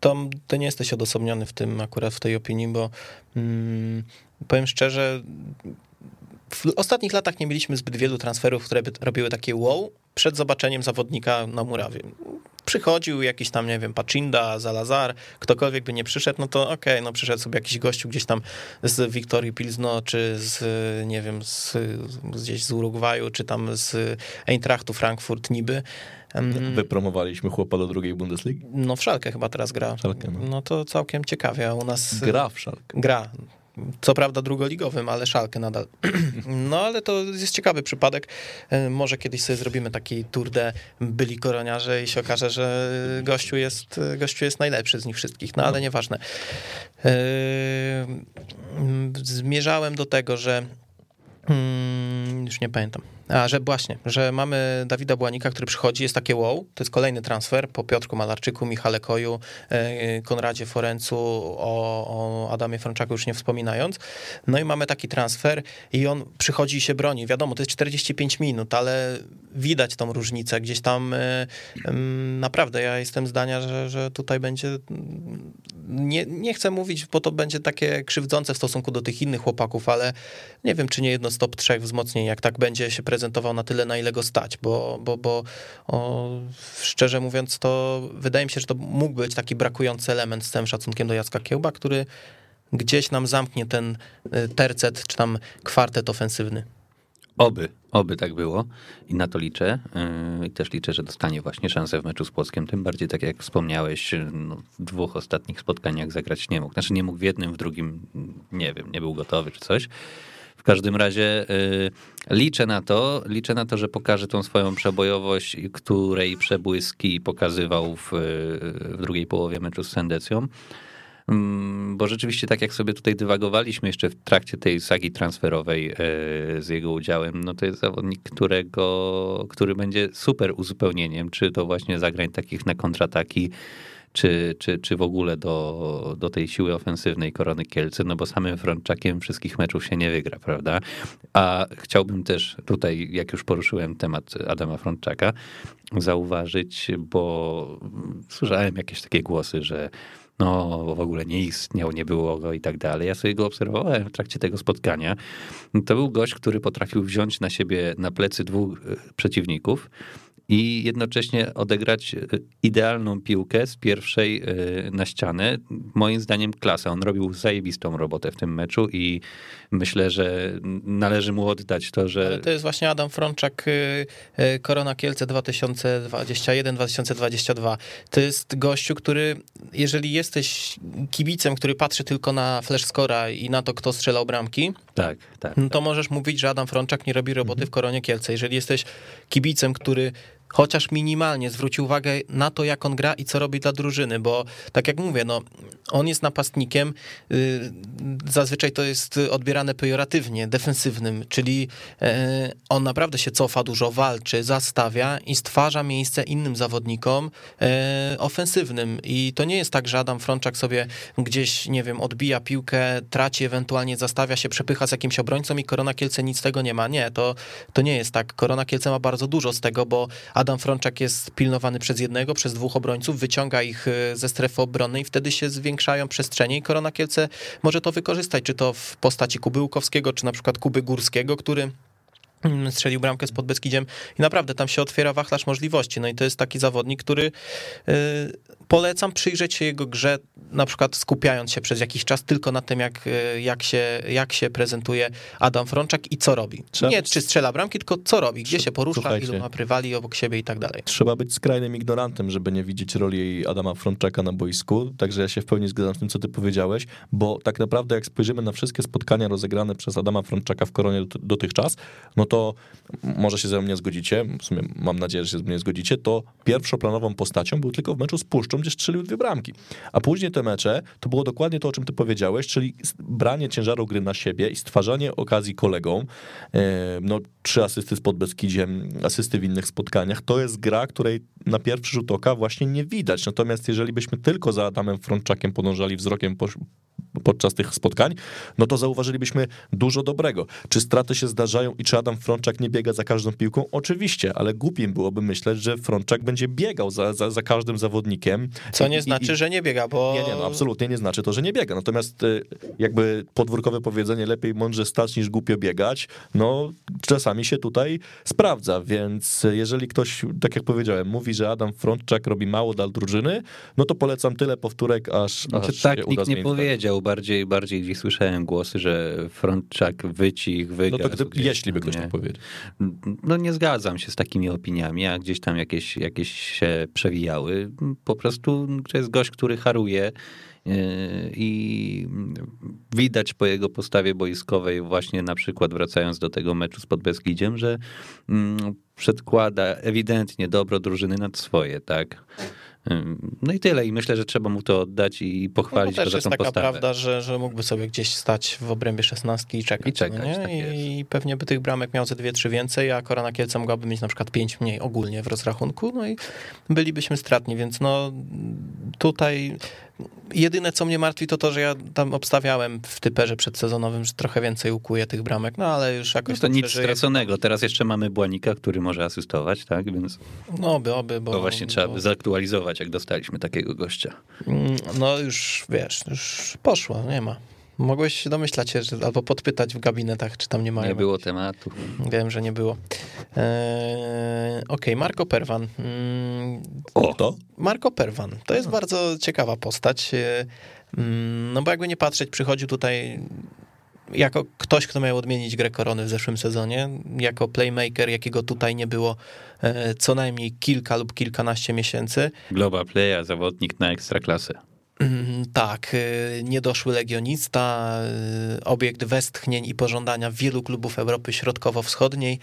to, to nie jesteś odosobniony w tym, akurat w tej opinii, bo hmm, powiem szczerze, w ostatnich latach nie mieliśmy zbyt wielu transferów, które robiły takie wow przed zobaczeniem zawodnika na murawie. Przychodził jakiś tam, nie wiem, Pacinda, Zalazar, ktokolwiek by nie przyszedł, no to okej, okay, no przyszedł sobie jakiś gościu gdzieś tam z Wiktorii Pilzno, czy z, nie wiem, z, gdzieś z Urugwaju, czy tam z Eintrachtu Frankfurt niby. Wypromowaliśmy chłopa do drugiej Bundesligi. No w Szalkę chyba teraz gra. Szalkę, no. no to całkiem ciekawie, a u nas... Gra w Szalkę. Gra, co prawda drugoligowym, ale szalkę nadal. No ale to jest ciekawy przypadek. E, może kiedyś sobie zrobimy taki tour de byli koroniarze i się okaże, że gościu jest, gościu jest najlepszy z nich wszystkich, no ale no. nieważne. E, zmierzałem do tego, że hmm, już nie pamiętam. A, że właśnie, że mamy Dawida Błanika, który przychodzi, jest takie wow, to jest kolejny transfer po Piotrku Malarczyku, Michale Koju, e, Konradzie Forencu, o, o Adamie Frączaku już nie wspominając. No i mamy taki transfer i on przychodzi i się broni. Wiadomo, to jest 45 minut, ale widać tą różnicę gdzieś tam. E, naprawdę, ja jestem zdania, że, że tutaj będzie nie, nie chcę mówić, bo to będzie takie krzywdzące w stosunku do tych innych chłopaków, ale nie wiem, czy nie jedno z top trzech wzmocnień, jak tak będzie się prezentował na tyle, na ile go stać, bo, bo, bo o, szczerze mówiąc, to wydaje mi się, że to mógł być taki brakujący element z całym szacunkiem do Jacka Kiełba, który gdzieś nam zamknie ten y, tercet, czy tam kwartet ofensywny. Oby, oby tak było i na to liczę. Yy, I też liczę, że dostanie właśnie szansę w meczu z Płockiem. Tym bardziej, tak jak wspomniałeś, no, w dwóch ostatnich spotkaniach zagrać nie mógł. Znaczy nie mógł w jednym, w drugim, nie wiem, nie był gotowy czy coś każdym razie y, liczę na to, liczę na to, że pokaże tą swoją przebojowość, której przebłyski pokazywał w, w drugiej połowie meczu z Sendecją. Mm, bo rzeczywiście tak jak sobie tutaj dywagowaliśmy jeszcze w trakcie tej sagi transferowej e, z jego udziałem, no to jest zawodnik, którego, który będzie super uzupełnieniem, czy to właśnie zagrań takich na kontrataki, czy, czy, czy w ogóle do, do tej siły ofensywnej Korony Kielce, no bo samym Frączakiem wszystkich meczów się nie wygra, prawda? A chciałbym też tutaj, jak już poruszyłem temat Adama Frączaka, zauważyć, bo słyszałem jakieś takie głosy, że no w ogóle nie istniał, nie było go i tak dalej. Ja sobie go obserwowałem w trakcie tego spotkania. To był gość, który potrafił wziąć na siebie na plecy dwóch e, przeciwników i jednocześnie odegrać e, idealną piłkę z pierwszej e, na ścianę. Moim zdaniem klasa. On robił zajebistą robotę w tym meczu i myślę, że należy mu oddać to, że... Ale to jest właśnie Adam Frączak, Korona Kielce 2021-2022. To jest gościu, który, jeżeli jesteś kibicem, który patrzy tylko na flash scora i na to, kto strzelał bramki, tak, tak, no to tak. możesz mówić, że Adam Frączak nie robi roboty w Koronie Kielce. Jeżeli jesteś kibicem, który chociaż minimalnie zwróci uwagę na to, jak on gra i co robi dla drużyny, bo tak jak mówię, no, on jest napastnikiem, y, zazwyczaj to jest odbierane pejoratywnie, defensywnym, czyli e, on naprawdę się cofa, dużo walczy, zastawia i stwarza miejsce innym zawodnikom e, ofensywnym i to nie jest tak, że Adam Frączak sobie gdzieś, nie wiem, odbija piłkę, traci, ewentualnie zastawia się, przepycha z jakimś obrońcą i Korona Kielce nic z tego nie ma. Nie, to, to nie jest tak. Korona Kielce ma bardzo dużo z tego, bo Adam Frączak jest pilnowany przez jednego, przez dwóch obrońców, wyciąga ich e, ze strefy obronnej wtedy się zwiększają przestrzenie i Korona Kielce może to wykorzystać, czy to w postaci Kuby Łukowskiego, czy na przykład Kuby Górskiego, który Mm, strzelił bramkę z Podbeskidziem i naprawdę tam się otwiera wachlarz możliwości. No i to jest taki zawodnik, który y, polecam przyjrzeć się jego grze, na przykład skupiając się przez jakiś czas tylko na tym, jak, y, jak, się, jak się prezentuje Adam Frączak i co robi. Trzeba Nie czy strzela bramki, tylko co robi, gdzie się porusza, Słuchajcie. ilu ma prywali obok siebie i tak dalej. Trzeba być skrajnym ignorantem, żeby nie widzieć roli Adama Frączaka na boisku, także ja się w pełni zgadzam z tym, co ty powiedziałeś, bo tak naprawdę jak spojrzymy na wszystkie spotkania rozegrane przez Adama Frączaka w Koronie dotychczas, no to może się ze mną nie zgodzicie, w sumie mam nadzieję, że się ze mną nie zgodzicie, to pierwszoplanową postacią był tylko w meczu z Puszczą, gdzie strzelił dwie bramki. A później te mecze to było dokładnie to, o czym ty powiedziałeś, czyli branie ciężaru gry na siebie i stwarzanie okazji kolegom. E, no, trzy asysty z Podbeskidziem, asysty w innych spotkaniach. To jest gra, której na pierwszy rzut oka właśnie nie widać. Natomiast jeżeli byśmy tylko za Adamem Frączakiem podążali wzrokiem po, podczas tych spotkań, no to zauważylibyśmy dużo dobrego. Czy straty się zdarzają i czy Adam Frączak nie biega za każdą piłką? Oczywiście, ale głupim byłoby myśleć, że Frączak będzie biegał za, za, za każdym zawodnikiem. Co nie I, znaczy, i, że nie biega, bo... Nie, nie, no absolutnie nie znaczy to, że nie biega. Natomiast y, jakby podwórkowe powiedzenie lepiej mądrze stać niż głupio biegać, no czasami się tutaj sprawdza, więc jeżeli ktoś, tak jak powiedziałem, mówi, że Adam Frączak robi mało dla drużyny, no to polecam tyle powtórek, aż, znaczy, aż tak nikt nie powiedział, bardziej, bardziej gdzieś słyszałem głosy, że Frączak wycich, wygasł. No to gdy, jeśli by ktoś tak powiedział. No nie zgadzam się z takimi opiniami, a gdzieś tam jakieś, jakieś się przewijały. Po prostu to jest gość, który haruje yy, i widać po jego postawie boiskowej, właśnie na przykład wracając do tego meczu z Podbeskidziem, że mm, przedkłada ewidentnie dobro drużyny nad swoje, tak? No i tyle. I myślę, że trzeba mu to oddać i pochwalić no, to za tą postawę. jest taka prawda, że, że mógłby sobie gdzieś stać w obrębie szesnastki i czekać. I, czekać, nie? Tak I pewnie by tych bramek miał ze dwie, trzy więcej, a Korona Kielce mogłaby mieć na przykład pięć mniej ogólnie w rozrachunku, no i bylibyśmy stratni, więc no tutaj Jedyne, co mnie martwi, to to, że ja tam obstawiałem w typerze przedsezonowym, że trochę więcej ukuje tych bramek, no ale już jakoś... No to nic straconego. Teraz jeszcze mamy Błanika, który może asystować, tak? Więc... No oby, oby, bo... To właśnie trzeba by zaktualizować, jak dostaliśmy takiego gościa. Mm, no już, wiesz, już poszło, nie ma. Mogłeś się domyślać, że, albo podpytać w gabinetach, czy tam nie ma. Nie było tematu. Wiem, że nie było. Eee, Okej, okay, Marco Perwan. Mm, o, to? Marco Perwan. To jest bardzo ciekawa postać. Eee, mm, no bo jakby nie patrzeć, przychodził tutaj jako ktoś, kto miał odmienić grę korony w zeszłym sezonie, jako playmaker, jakiego tutaj nie było e, co najmniej kilka lub kilkanaście miesięcy. Global player, zawodnik na ekstraklasę. Mm, Tak, y, niedoszły legionista, y, obiekt westchnień i pożądania wielu klubów Europy Środkowo-Wschodniej.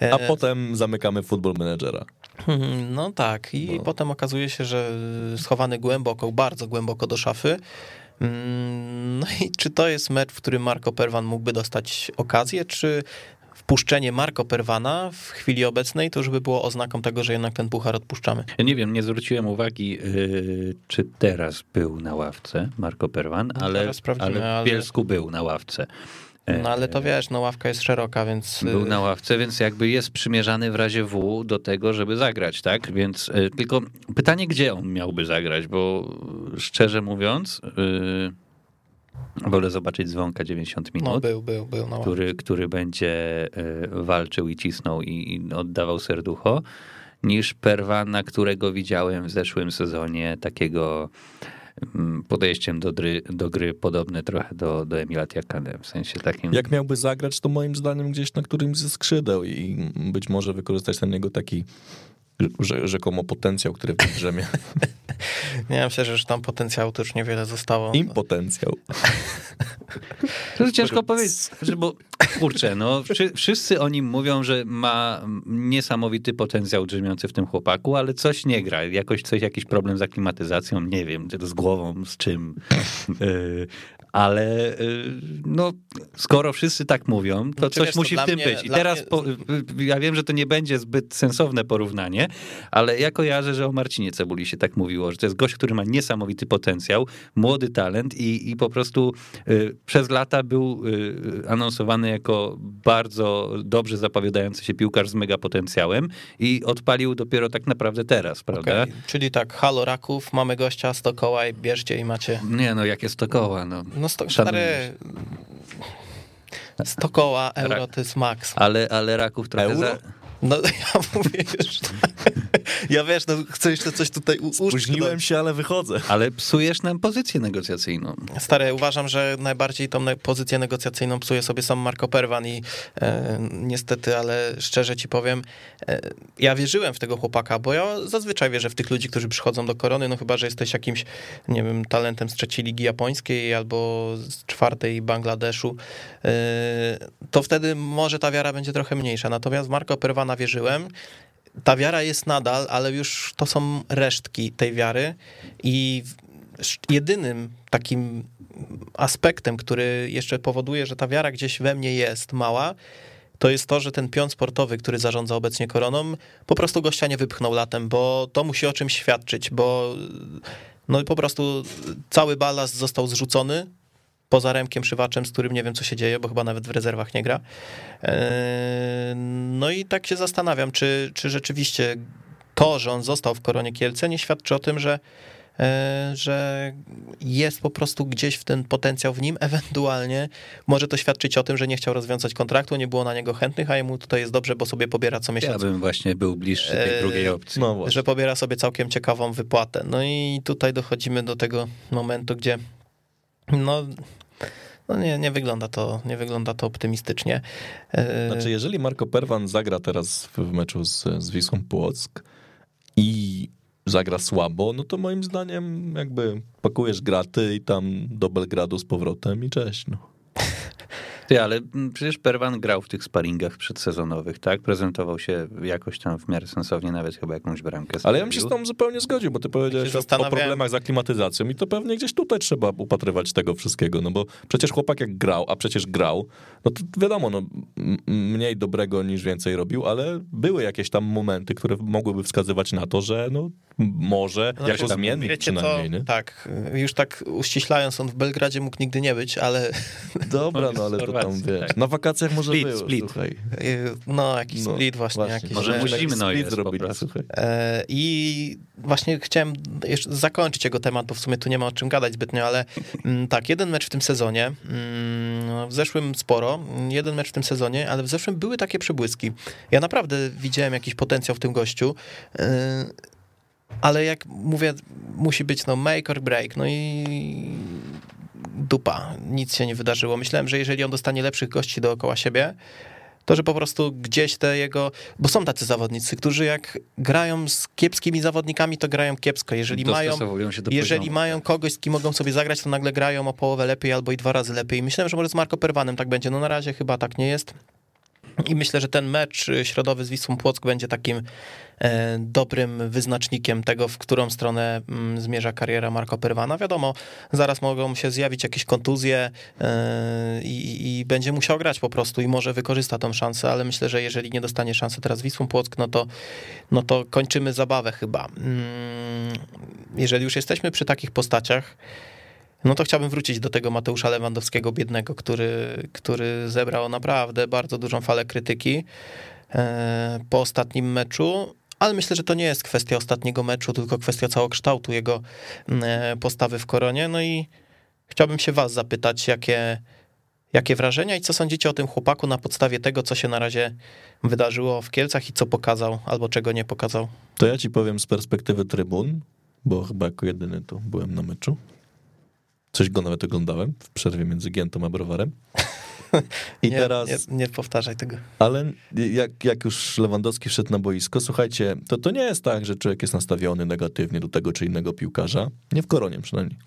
A E, potem zamykamy Football Managera. Mhm, No tak, i No. potem okazuje się, że schowany głęboko, bardzo głęboko do szafy. Mm, No i czy to jest mecz, w którym Marco Perwan mógłby dostać okazję, czy wpuszczenie Marco Perwana w chwili obecnej to już by było oznaką tego, że jednak ten puchar odpuszczamy? Ja nie wiem, nie zwróciłem uwagi, yy, czy teraz był na ławce Marco Perwan, No, ale, ale w ale- Bielsku był na ławce. No ale to wiesz, no ławka jest szeroka, więc... Był y, na ławce, więc jakby jest przymierzany w razie W do tego, żeby zagrać, tak? Więc y, tylko pytanie, gdzie on miałby zagrać, bo y, szczerze mówiąc, y, wolę zobaczyć dzwonka 90 No minut, był, był, był na ławce. który, który będzie y, walczył i cisnął i, i oddawał serducho, niż Perwana, którego widziałem w zeszłym sezonie, takiego mm, podejściem do gry, do gry podobne trochę do, do Emila Tiakane, w sensie takim... Jak miałby zagrać, to moim zdaniem gdzieś na którymś ze skrzydeł i być może wykorzystać ten jego taki rzekomo potencjał, który w drzemie. Nie, myślę, że już tam potencjału to już niewiele zostało. Impotencjał. To jest ciężko powiedzieć, że bo kurczę, no wszy, wszyscy o nim mówią, że ma niesamowity potencjał drzemiący w tym chłopaku, ale coś nie gra, jakoś coś, jakiś problem z aklimatyzacją, nie wiem, czy to z głową, z czym, Yy, ale yy, no skoro wszyscy tak mówią, to Znaczy, coś wiesz, to musi dla w tym mnie- być. I teraz mnie- po, ja wiem, że to nie będzie zbyt sensowne porównanie, ale ja kojarzę, że o Marcinie Cebuli się tak mówiło, że to jest gość, który ma niesamowity potencjał, młody talent i, i po prostu y, przez lata był y, anonsowany jako bardzo dobrze zapowiadający się piłkarz z mega potencjałem i odpalił dopiero tak naprawdę teraz, prawda? Okej, Czyli tak, halo Raków, mamy gościa, 100 koła i bierzcie i macie... Nie no, jakie sto koła, no. No sto, stary, 100 koła, euro to jest max. Ale, ale Raków trochę Euro? za... No ja mówię już, ja wiesz, no chcę jeszcze coś tutaj u- Spóźniłem się, ale wychodzę. Ale psujesz nam pozycję negocjacyjną. Stary, uważam, że najbardziej tą pozycję negocjacyjną psuje sobie sam Marco Perwan i e, niestety, ale szczerze ci powiem, e, ja wierzyłem w tego chłopaka, bo ja zazwyczaj wierzę w tych ludzi, którzy przychodzą do korony, no chyba, że jesteś jakimś, nie wiem, talentem z trzeciej ligi japońskiej albo z czwartej Bangladeszu, e, to wtedy może ta wiara będzie trochę mniejsza. Natomiast w Marco Perwana wierzyłem, ta wiara jest nadal, ale już to są resztki tej wiary i jedynym takim aspektem, który jeszcze powoduje, że ta wiara gdzieś we mnie jest mała, to jest to, że ten pion sportowy, który zarządza obecnie koroną, po prostu gościa nie wypchnął latem, bo to musi o czymś świadczyć, bo no i po prostu cały balast został zrzucony poza Remkiem Szywaczem, z którym nie wiem, co się dzieje, bo chyba nawet w rezerwach nie gra. Eee, No i tak się zastanawiam, czy, czy rzeczywiście to, że on został w Koronie Kielce, nie świadczy o tym, że, e, że jest po prostu gdzieś w ten potencjał w nim. Ewentualnie może to świadczyć o tym, że nie chciał rozwiązać kontraktu, nie było na niego chętnych, a jemu tutaj jest dobrze, bo sobie pobiera co Ja miesiąc. bym właśnie był bliższy tej Eee, drugiej opcji. No. Że pobiera sobie całkiem ciekawą wypłatę. No i tutaj dochodzimy do tego momentu, gdzie no, no nie, nie, wygląda to, nie wygląda to optymistycznie. E, Znaczy, jeżeli Marco Perwan zagra teraz w meczu z, z Wisłą Płock i zagra słabo, no to moim zdaniem jakby pakujesz graty i tam do Belgradu z powrotem i cześć. No. Ty, ale mm, przecież Perwan grał w tych sparingach przedsezonowych, tak? Prezentował się jakoś tam w miarę sensownie, nawet chyba jakąś bramkę Ale ja bym się z tobą zupełnie zgodził, bo ty powiedziałeś się o, problemach z aklimatyzacją i to pewnie gdzieś tutaj trzeba upatrywać tego wszystkiego, no bo przecież chłopak jak grał, a przecież grał, no to wiadomo, no mniej dobrego niż więcej robił, ale były jakieś tam momenty, które mogłyby wskazywać na to, że no może No jako wiecie, zmiennik Wiecie przynajmniej, nie? tak, już tak uściślając, on w Belgradzie mógł nigdy nie być, ale Dobra, no ale to tam wiesz, tak. na wakacjach może Split, było, split. słuchaj. y, no jakiś No, split właśnie. jakiś, Może że- musimy, no split zrobili, słuchaj. E, I właśnie chciałem jeszcze zakończyć jego temat, bo w sumie tu nie ma o czym gadać zbytnio, ale mm, tak, jeden mecz w tym sezonie, mm, w zeszłym sporo, jeden mecz w tym sezonie, ale w zeszłym były takie przybłyski. Ja naprawdę widziałem jakiś potencjał w tym gościu, e, ale jak mówię, musi być no make or break, no i dupa, nic się nie wydarzyło. Myślałem, że jeżeli on dostanie lepszych gości dookoła siebie, To, że po prostu gdzieś te jego, bo są tacy zawodnicy, którzy jak grają z kiepskimi zawodnikami, to grają kiepsko. Jeżeli mają, jeżeli poziomu. mają kogoś, z kim mogą sobie zagrać, to nagle grają o połowę lepiej albo i dwa razy lepiej. Myślałem, że może z Marco Perwanem tak będzie. No na razie chyba tak nie jest. I myślę, że ten mecz y, środowy z Wisłą Płock będzie takim e, dobrym wyznacznikiem tego, w którą stronę mm, zmierza kariera Marco Perwana. Wiadomo, zaraz mogą się zjawić jakieś kontuzje e, i, i będzie musiał grać po prostu i może wykorzysta tą szansę, ale myślę, że jeżeli nie dostanie szansy teraz Wisłą Płock, no to, no to kończymy zabawę chyba. Mm, Jeżeli już jesteśmy przy takich postaciach, no to chciałbym wrócić do tego Mateusza Lewandowskiego biednego, który, który zebrał naprawdę bardzo dużą falę krytyki e, po ostatnim meczu. Ale myślę, że to nie jest kwestia ostatniego meczu, tylko kwestia całokształtu jego e, postawy w koronie. No i chciałbym się Was zapytać, jakie, jakie wrażenia i co sądzicie o tym chłopaku na podstawie tego, co się na razie wydarzyło w Kielcach i co pokazał, albo czego nie pokazał. To ja ci powiem z perspektywy trybun, bo chyba jako jedyny tu byłem na meczu. Coś go nawet oglądałem w przerwie między Giętą a Browarem. I nie, teraz, nie, nie powtarzaj tego. ale jak, jak już Lewandowski wszedł na boisko, słuchajcie, to to nie jest tak, że człowiek jest nastawiony negatywnie do tego czy innego piłkarza. Nie w koronie przynajmniej.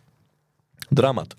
Dramat.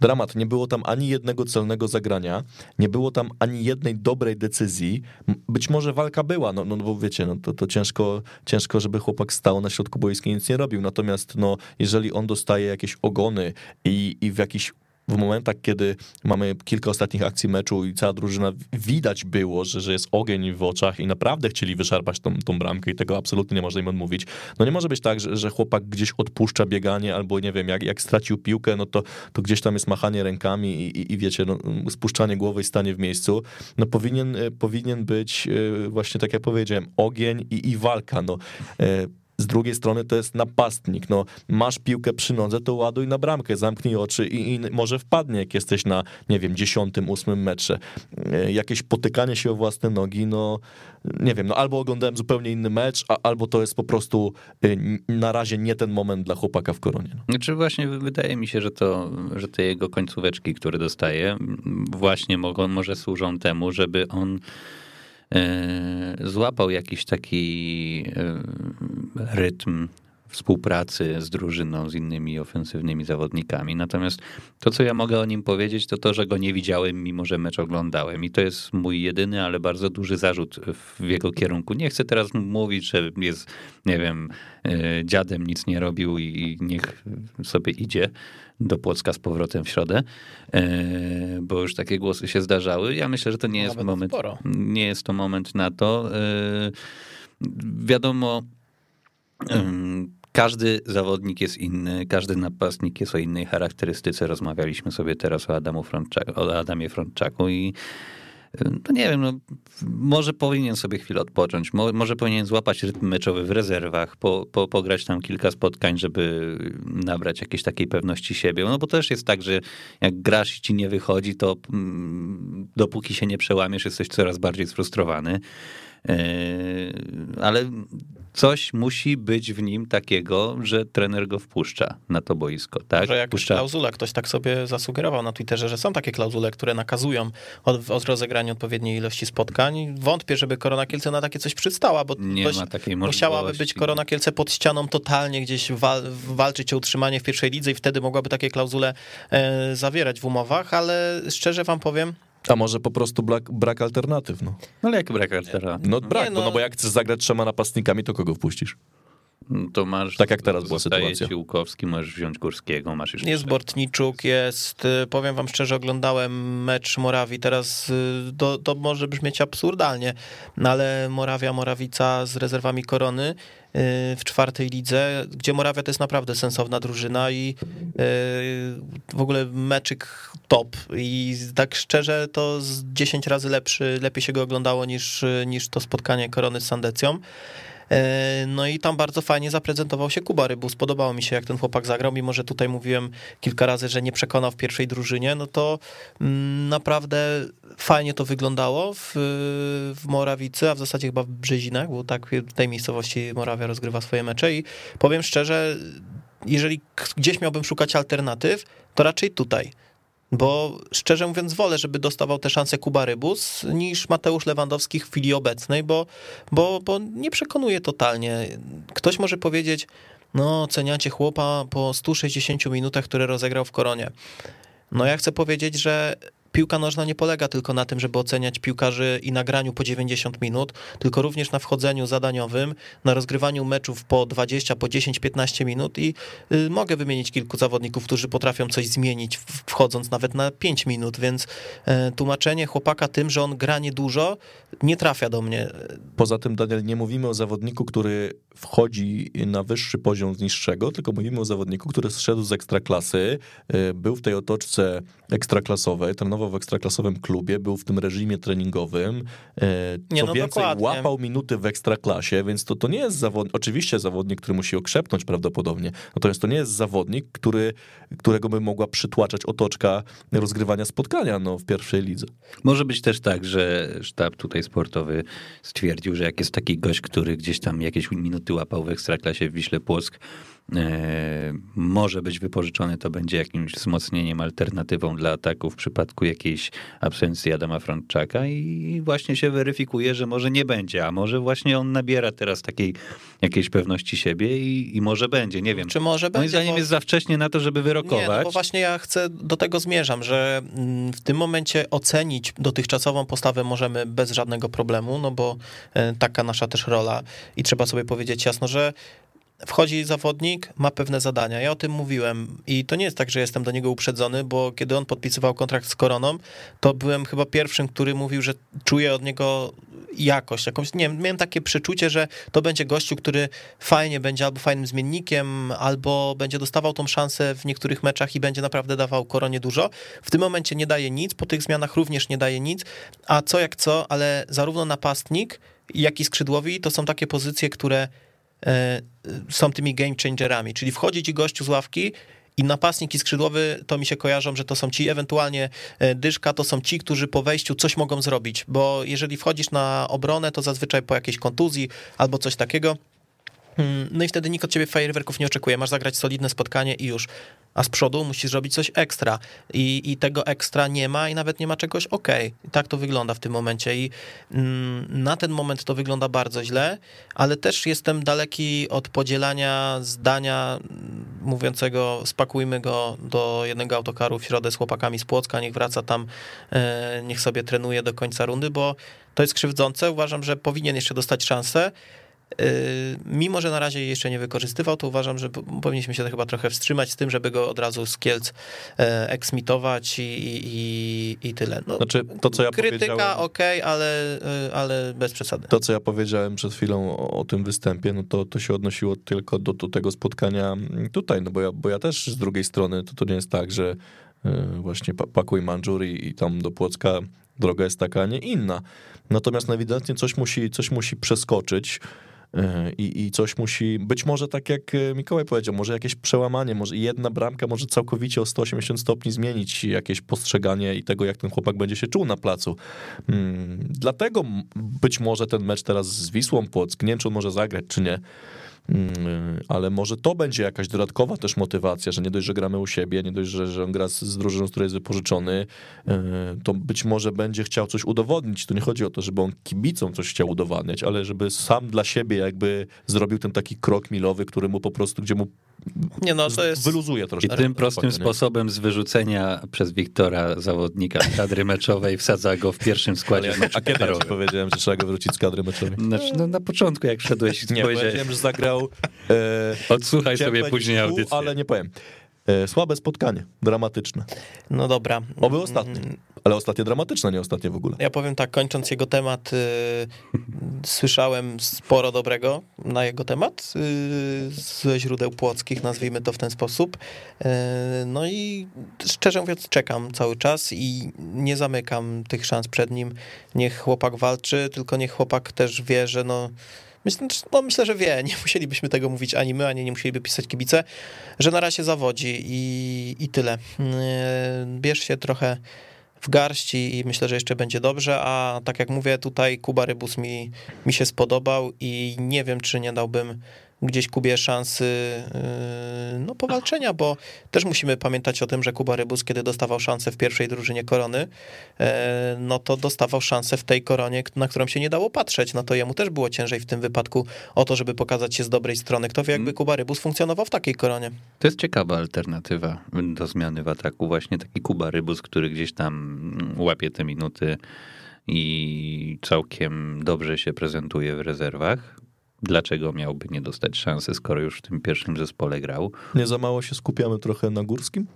Dramat. Nie było tam ani jednego celnego zagrania, nie było tam ani jednej dobrej decyzji. Być może walka była, no, no bo wiecie, no to, to ciężko, ciężko, żeby chłopak stał na środku boiska i nic nie robił. Natomiast no, jeżeli on dostaje jakieś ogony i, i w jakiś w momentach, kiedy mamy kilka ostatnich akcji meczu i cała drużyna widać było, że, że jest ogień w oczach i naprawdę chcieli wyszarpać tą, tą bramkę i tego absolutnie nie można im odmówić. No nie może być tak, że, że chłopak gdzieś odpuszcza bieganie albo nie wiem, jak, jak stracił piłkę, no to, to gdzieś tam jest machanie rękami i, i, i wiecie, no, spuszczanie głowy i stanie w miejscu. No powinien, e, powinien być e, właśnie tak jak powiedziałem, ogień i, i walka. No. Z drugiej strony to jest napastnik. No, masz piłkę przy nodze, to ładuj na bramkę, zamknij oczy i, i może wpadnie, jak jesteś na, nie wiem, dziesiątym, ósmym metrze. E, Jakieś potykanie się o własne nogi, no nie wiem, no albo oglądałem zupełnie inny mecz, a, albo to jest po prostu e, na razie nie ten moment dla chłopaka w koronie. No. Znaczy właśnie wydaje mi się, że to, że te jego końcóweczki, które dostaje, właśnie mogą, może służą temu, żeby on złapał jakiś taki e, rytm współpracy z drużyną, z innymi ofensywnymi zawodnikami. Natomiast to, co ja mogę o nim powiedzieć, to to, że go nie widziałem, mimo że mecz oglądałem. I to jest mój jedyny, ale bardzo duży zarzut w jego kierunku. Nie chcę teraz mówić, że jest, nie wiem, e, dziadem nic nie robił i niech sobie idzie do Płocka z powrotem w środę, e, bo już takie głosy się zdarzały. Ja myślę, że to nie jest Nawet moment, sporo. nie jest to moment na to. E, Wiadomo, Każdy zawodnik jest inny, każdy napastnik jest o innej charakterystyce. Rozmawialiśmy sobie teraz o, Adamu o Adamie Frączaku i ym, no nie wiem, no, może powinien sobie chwilę odpocząć, mo, może powinien złapać rytm meczowy w rezerwach, po, po, pograć tam kilka spotkań, żeby nabrać jakiejś takiej pewności siebie. No bo też jest tak, że jak grasz i ci nie wychodzi, to mm, dopóki się nie przełamiesz, jesteś coraz bardziej sfrustrowany. Yy, ale coś musi być w nim takiego, że trener go wpuszcza na to boisko, tak? Że jakaś Wpuszcza- klauzula, ktoś tak sobie zasugerował na Twitterze, że są takie klauzule, które nakazują od, od rozegrania odpowiedniej ilości spotkań. Wątpię, żeby Korona Kielce na takie coś przystała, bo Nie dość- ma takiej musiałaby być Korona Kielce pod ścianą totalnie gdzieś wal, walczyć o utrzymanie w pierwszej lidze i wtedy mogłaby takie klauzule e, zawierać w umowach, ale szczerze wam powiem, A może po prostu brak, brak alternatyw, no. No ale jak brak altera? No brak, no. Bo, no bo jak chcesz zagrać trzema napastnikami, to kogo wpuścisz? To masz... Tak jak teraz była sytuacja. ci Łukowski, możesz wziąć Górskiego, masz jeszcze... Jest Bortniczuk, jest, y, powiem wam szczerze, oglądałem mecz Morawii, teraz y, to, to może brzmieć absurdalnie, no ale Morawia, Morawica z rezerwami Korony w czwartej lidze, gdzie Morawia to jest naprawdę sensowna drużyna i y, w ogóle meczyk top i tak szczerze to z 10 razy lepszy, lepiej się go oglądało niż, niż to spotkanie Korony z Sandecją. E, No i tam bardzo fajnie zaprezentował się Kuba Rybus. Podobało mi się, jak ten chłopak zagrał, mimo że tutaj mówiłem kilka razy, że nie przekonał w pierwszej drużynie, no to mm, naprawdę fajnie to wyglądało w, w Morawicy, a w zasadzie chyba w Brzezinach, bo tak w tej miejscowości Morawia rozgrywa swoje mecze i powiem szczerze, jeżeli gdzieś miałbym szukać alternatyw, to raczej tutaj. Bo szczerze mówiąc wolę, żeby dostawał te szanse Kuba Rybus niż Mateusz Lewandowski w chwili obecnej, bo, bo, bo nie przekonuje totalnie. Ktoś może powiedzieć, no oceniacie chłopa po 160 minutach, które rozegrał w Koronie. No ja chcę powiedzieć, że piłka nożna nie polega tylko na tym, żeby oceniać piłkarzy i nagraniu po 90 minut, tylko również na wchodzeniu zadaniowym, na rozgrywaniu meczów po 20, po 10, 15 minut i y, mogę wymienić kilku zawodników, którzy potrafią coś zmienić, wchodząc nawet na 5 minut, więc y, tłumaczenie chłopaka tym, że on gra niedużo, nie trafia do mnie. Poza tym, Daniel, nie mówimy o zawodniku, który wchodzi na wyższy poziom z niższego, tylko mówimy o zawodniku, który zszedł z ekstraklasy, y, był w tej otoczce ekstraklasowej, trenował trenował w ekstraklasowym klubie, był w tym reżimie treningowym, e, co nie, no więcej dokładnie. łapał minuty w ekstraklasie, więc to, to nie jest zawodnik, oczywiście zawodnik, który musi okrzepnąć prawdopodobnie, natomiast to nie jest zawodnik, który, którego by mogła przytłaczać otoczka rozgrywania spotkania no, w pierwszej lidze. Może być też tak, że sztab tutaj sportowy stwierdził, że jak jest taki gość, który gdzieś tam jakieś minuty łapał w ekstraklasie w Wiśle Płock, może być wypożyczony, to będzie jakimś wzmocnieniem, alternatywą dla ataku w przypadku jakiejś absencji Adama Frączaka i właśnie się weryfikuje, że może nie będzie, a może właśnie on nabiera teraz takiej jakiejś pewności siebie i, i może będzie, nie wiem. Czy może będzie? Moim zdaniem bo... jest za wcześnie na to, żeby wyrokować. Nie, no bo właśnie ja chcę, do tego zmierzam, że mm, w tym momencie ocenić dotychczasową postawę możemy bez żadnego problemu, no bo e, taka nasza też rola i trzeba sobie powiedzieć jasno, że wchodzi zawodnik, ma pewne zadania. Ja o tym mówiłem i to nie jest tak, że jestem do niego uprzedzony, bo kiedy on podpisywał kontrakt z Koroną, to byłem chyba pierwszym, który mówił, że czuje od niego jakość, jakąś, nie wiem, miałem takie przeczucie, że to będzie gościu, który fajnie będzie albo fajnym zmiennikiem, albo będzie dostawał tą szansę w niektórych meczach i będzie naprawdę dawał Koronie dużo. W tym momencie nie daje nic, po tych zmianach również nie daje nic, a co jak co, ale zarówno napastnik, jak i skrzydłowi to są takie pozycje, które są tymi game changerami, czyli wchodzi ci gościu z ławki i napastnik i skrzydłowy to mi się kojarzą, że to są ci, ewentualnie e, dyszka to są ci, którzy po wejściu coś mogą zrobić, bo jeżeli wchodzisz na obronę, to zazwyczaj po jakiejś kontuzji albo coś takiego, no i wtedy nikt od ciebie fajerwerków nie oczekuje. Masz zagrać solidne spotkanie i już. A z przodu musisz zrobić coś ekstra. I, i tego ekstra nie ma i nawet nie ma czegoś ok. Tak to wygląda w tym momencie. I mm, na ten moment to wygląda bardzo źle, ale też jestem daleki od podzielania zdania mm, mówiącego spakujmy go do jednego autokaru w środę z chłopakami z Płocka, niech wraca tam, e, niech sobie trenuje do końca rundy, bo to jest krzywdzące. Uważam, że powinien jeszcze dostać szansę. Yy, mimo, że na razie jeszcze nie wykorzystywał, to uważam, że powinniśmy się chyba trochę wstrzymać z tym, żeby go od razu z Kielc e, eksmitować i, i, i tyle. No, znaczy, to, co ja krytyka ok, ale, e, ale bez przesady. To, co ja powiedziałem przed chwilą o, o tym występie, no to, to się odnosiło tylko do, do tego spotkania tutaj, no bo ja, bo ja też z drugiej strony, to, to nie jest tak, że e, właśnie pakuj Manżur i, i tam do Płocka droga jest taka, a nie inna. Natomiast no ewidentnie coś musi, coś musi przeskoczyć. I, I coś musi, być może tak jak e, Mikołaj powiedział, może jakieś przełamanie, może jedna bramka może całkowicie o 180 stopni zmienić jakieś postrzeganie i tego, jak ten chłopak będzie się czuł na placu. Hmm, dlatego być może ten mecz teraz z Wisłą Płock, nie wiem, czy on może zagrać, czy nie, ale może to będzie jakaś dodatkowa też motywacja, że nie dość, że gramy u siebie, nie dość, że, że on gra z, z drużyną, z której jest wypożyczony, e, to być może będzie chciał coś udowodnić. Tu nie chodzi o to, żeby on kibicom coś chciał udowadniać, ale żeby sam dla siebie jakby zrobił ten taki krok milowy, który mu po prostu, gdzie mu nie no, to jest... wyluzuje troszkę. I tym prostym sposobem z wyrzucenia przez Wiktora zawodnika z kadry meczowej wsadza go w pierwszym składzie. Ja, a kiedy ja powiedziałem, że trzeba go wrócić z kadry meczowej? Znaczy, no, na początku jak wszedłeś Nie, powiedziałem, że zagrał... E, Odsłuchaj sobie później audycję. Ale nie powiem. E, słabe spotkanie, dramatyczne. No dobra. Oby ostatnie. Ale ostatnie dramatyczne, nie ostatnie w ogóle. Ja powiem tak, kończąc jego temat, y, słyszałem sporo dobrego na jego temat y, ze źródeł płockich, nazwijmy to w ten sposób. Y, no i szczerze mówiąc, czekam cały czas i nie zamykam tych szans przed nim. Niech chłopak walczy, tylko niech chłopak też wie, że no Myślę, no myślę, że wie, nie musielibyśmy tego mówić ani my, ani nie musieliby pisać kibice, że na razie zawodzi i, i tyle. Bierz się trochę w garści i myślę, że jeszcze będzie dobrze, a tak jak mówię, tutaj Kuba Rybus mi, mi się spodobał i nie wiem, czy nie dałbym gdzieś Kubie szansy yy, no, powalczenia, bo też musimy pamiętać o tym, że Kuba Rybus, kiedy dostawał szansę w pierwszej drużynie korony, yy, no to dostawał szansę w tej koronie, na którą się nie dało patrzeć. No to jemu też było ciężej w tym wypadku o to, żeby pokazać się z dobrej strony. Kto wie, jakby Mm. Kuba Rybus funkcjonował w takiej koronie. To jest ciekawa alternatywa do zmiany w ataku. Właśnie taki Kuba Rybus, który gdzieś tam łapie te minuty i całkiem dobrze się prezentuje w rezerwach. Dlaczego miałby nie dostać szansy, skoro już w tym pierwszym zespole grał? Nie za mało się skupiamy trochę na górskim?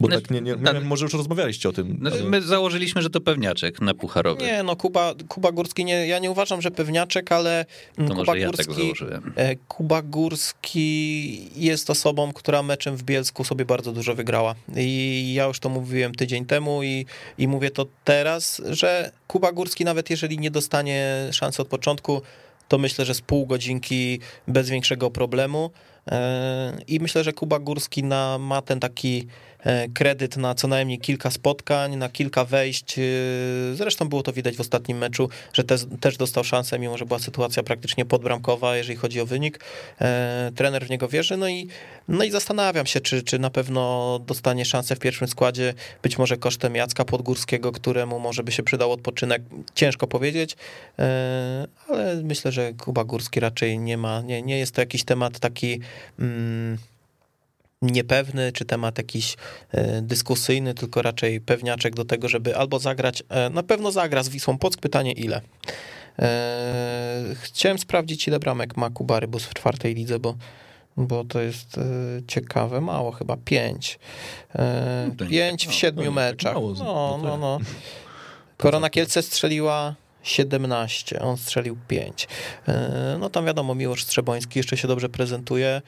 Bo Znaczy, tak nie, nie, nie tak. może już rozmawialiście o tym. Znaczy, ale- my założyliśmy, że to pewniaczek na pucharowy. Nie, no Kuba, Kuba Górski, nie, ja nie uważam, że pewniaczek, ale to Kuba może ja Górski... tak założyłem. E, Kuba Górski jest osobą, która meczem w Bielsku sobie bardzo dużo wygrała. I ja już to mówiłem tydzień temu i, i mówię to teraz, że Kuba Górski, nawet jeżeli nie dostanie szansy od początku, to myślę, że z pół godzinki bez większego problemu. E, I myślę, że Kuba Górski na, ma ten taki kredyt na co najmniej kilka spotkań, na kilka wejść. E, Zresztą było to widać w ostatnim meczu, że też, też dostał szansę, mimo że była sytuacja praktycznie podbramkowa, jeżeli chodzi o wynik. E, Trener w niego wierzy, no i, no i zastanawiam się, czy, czy na pewno dostanie szansę w pierwszym składzie, być może kosztem Jacka Podgórskiego, któremu może by się przydał odpoczynek. Ciężko powiedzieć, e, ale myślę, że Kuba Górski raczej nie ma, nie, nie jest to jakiś temat taki mm, niepewny, czy temat jakiś e, dyskusyjny, tylko raczej pewniaczek do tego, żeby albo zagrać, e, na pewno zagra z Wisłą Płock, pytanie ile. E, Chciałem sprawdzić, ile bramek ma Kuba Rybus w czwartej lidze, bo, bo to jest ciekawe, mało chyba, pięć. No Pięć tak w mało, siedmiu tak meczach. No, no no, tak. no. Korona Kielce strzeliła 17, on strzelił 5. No tam wiadomo, Miłosz Strzeboński jeszcze się dobrze prezentuje,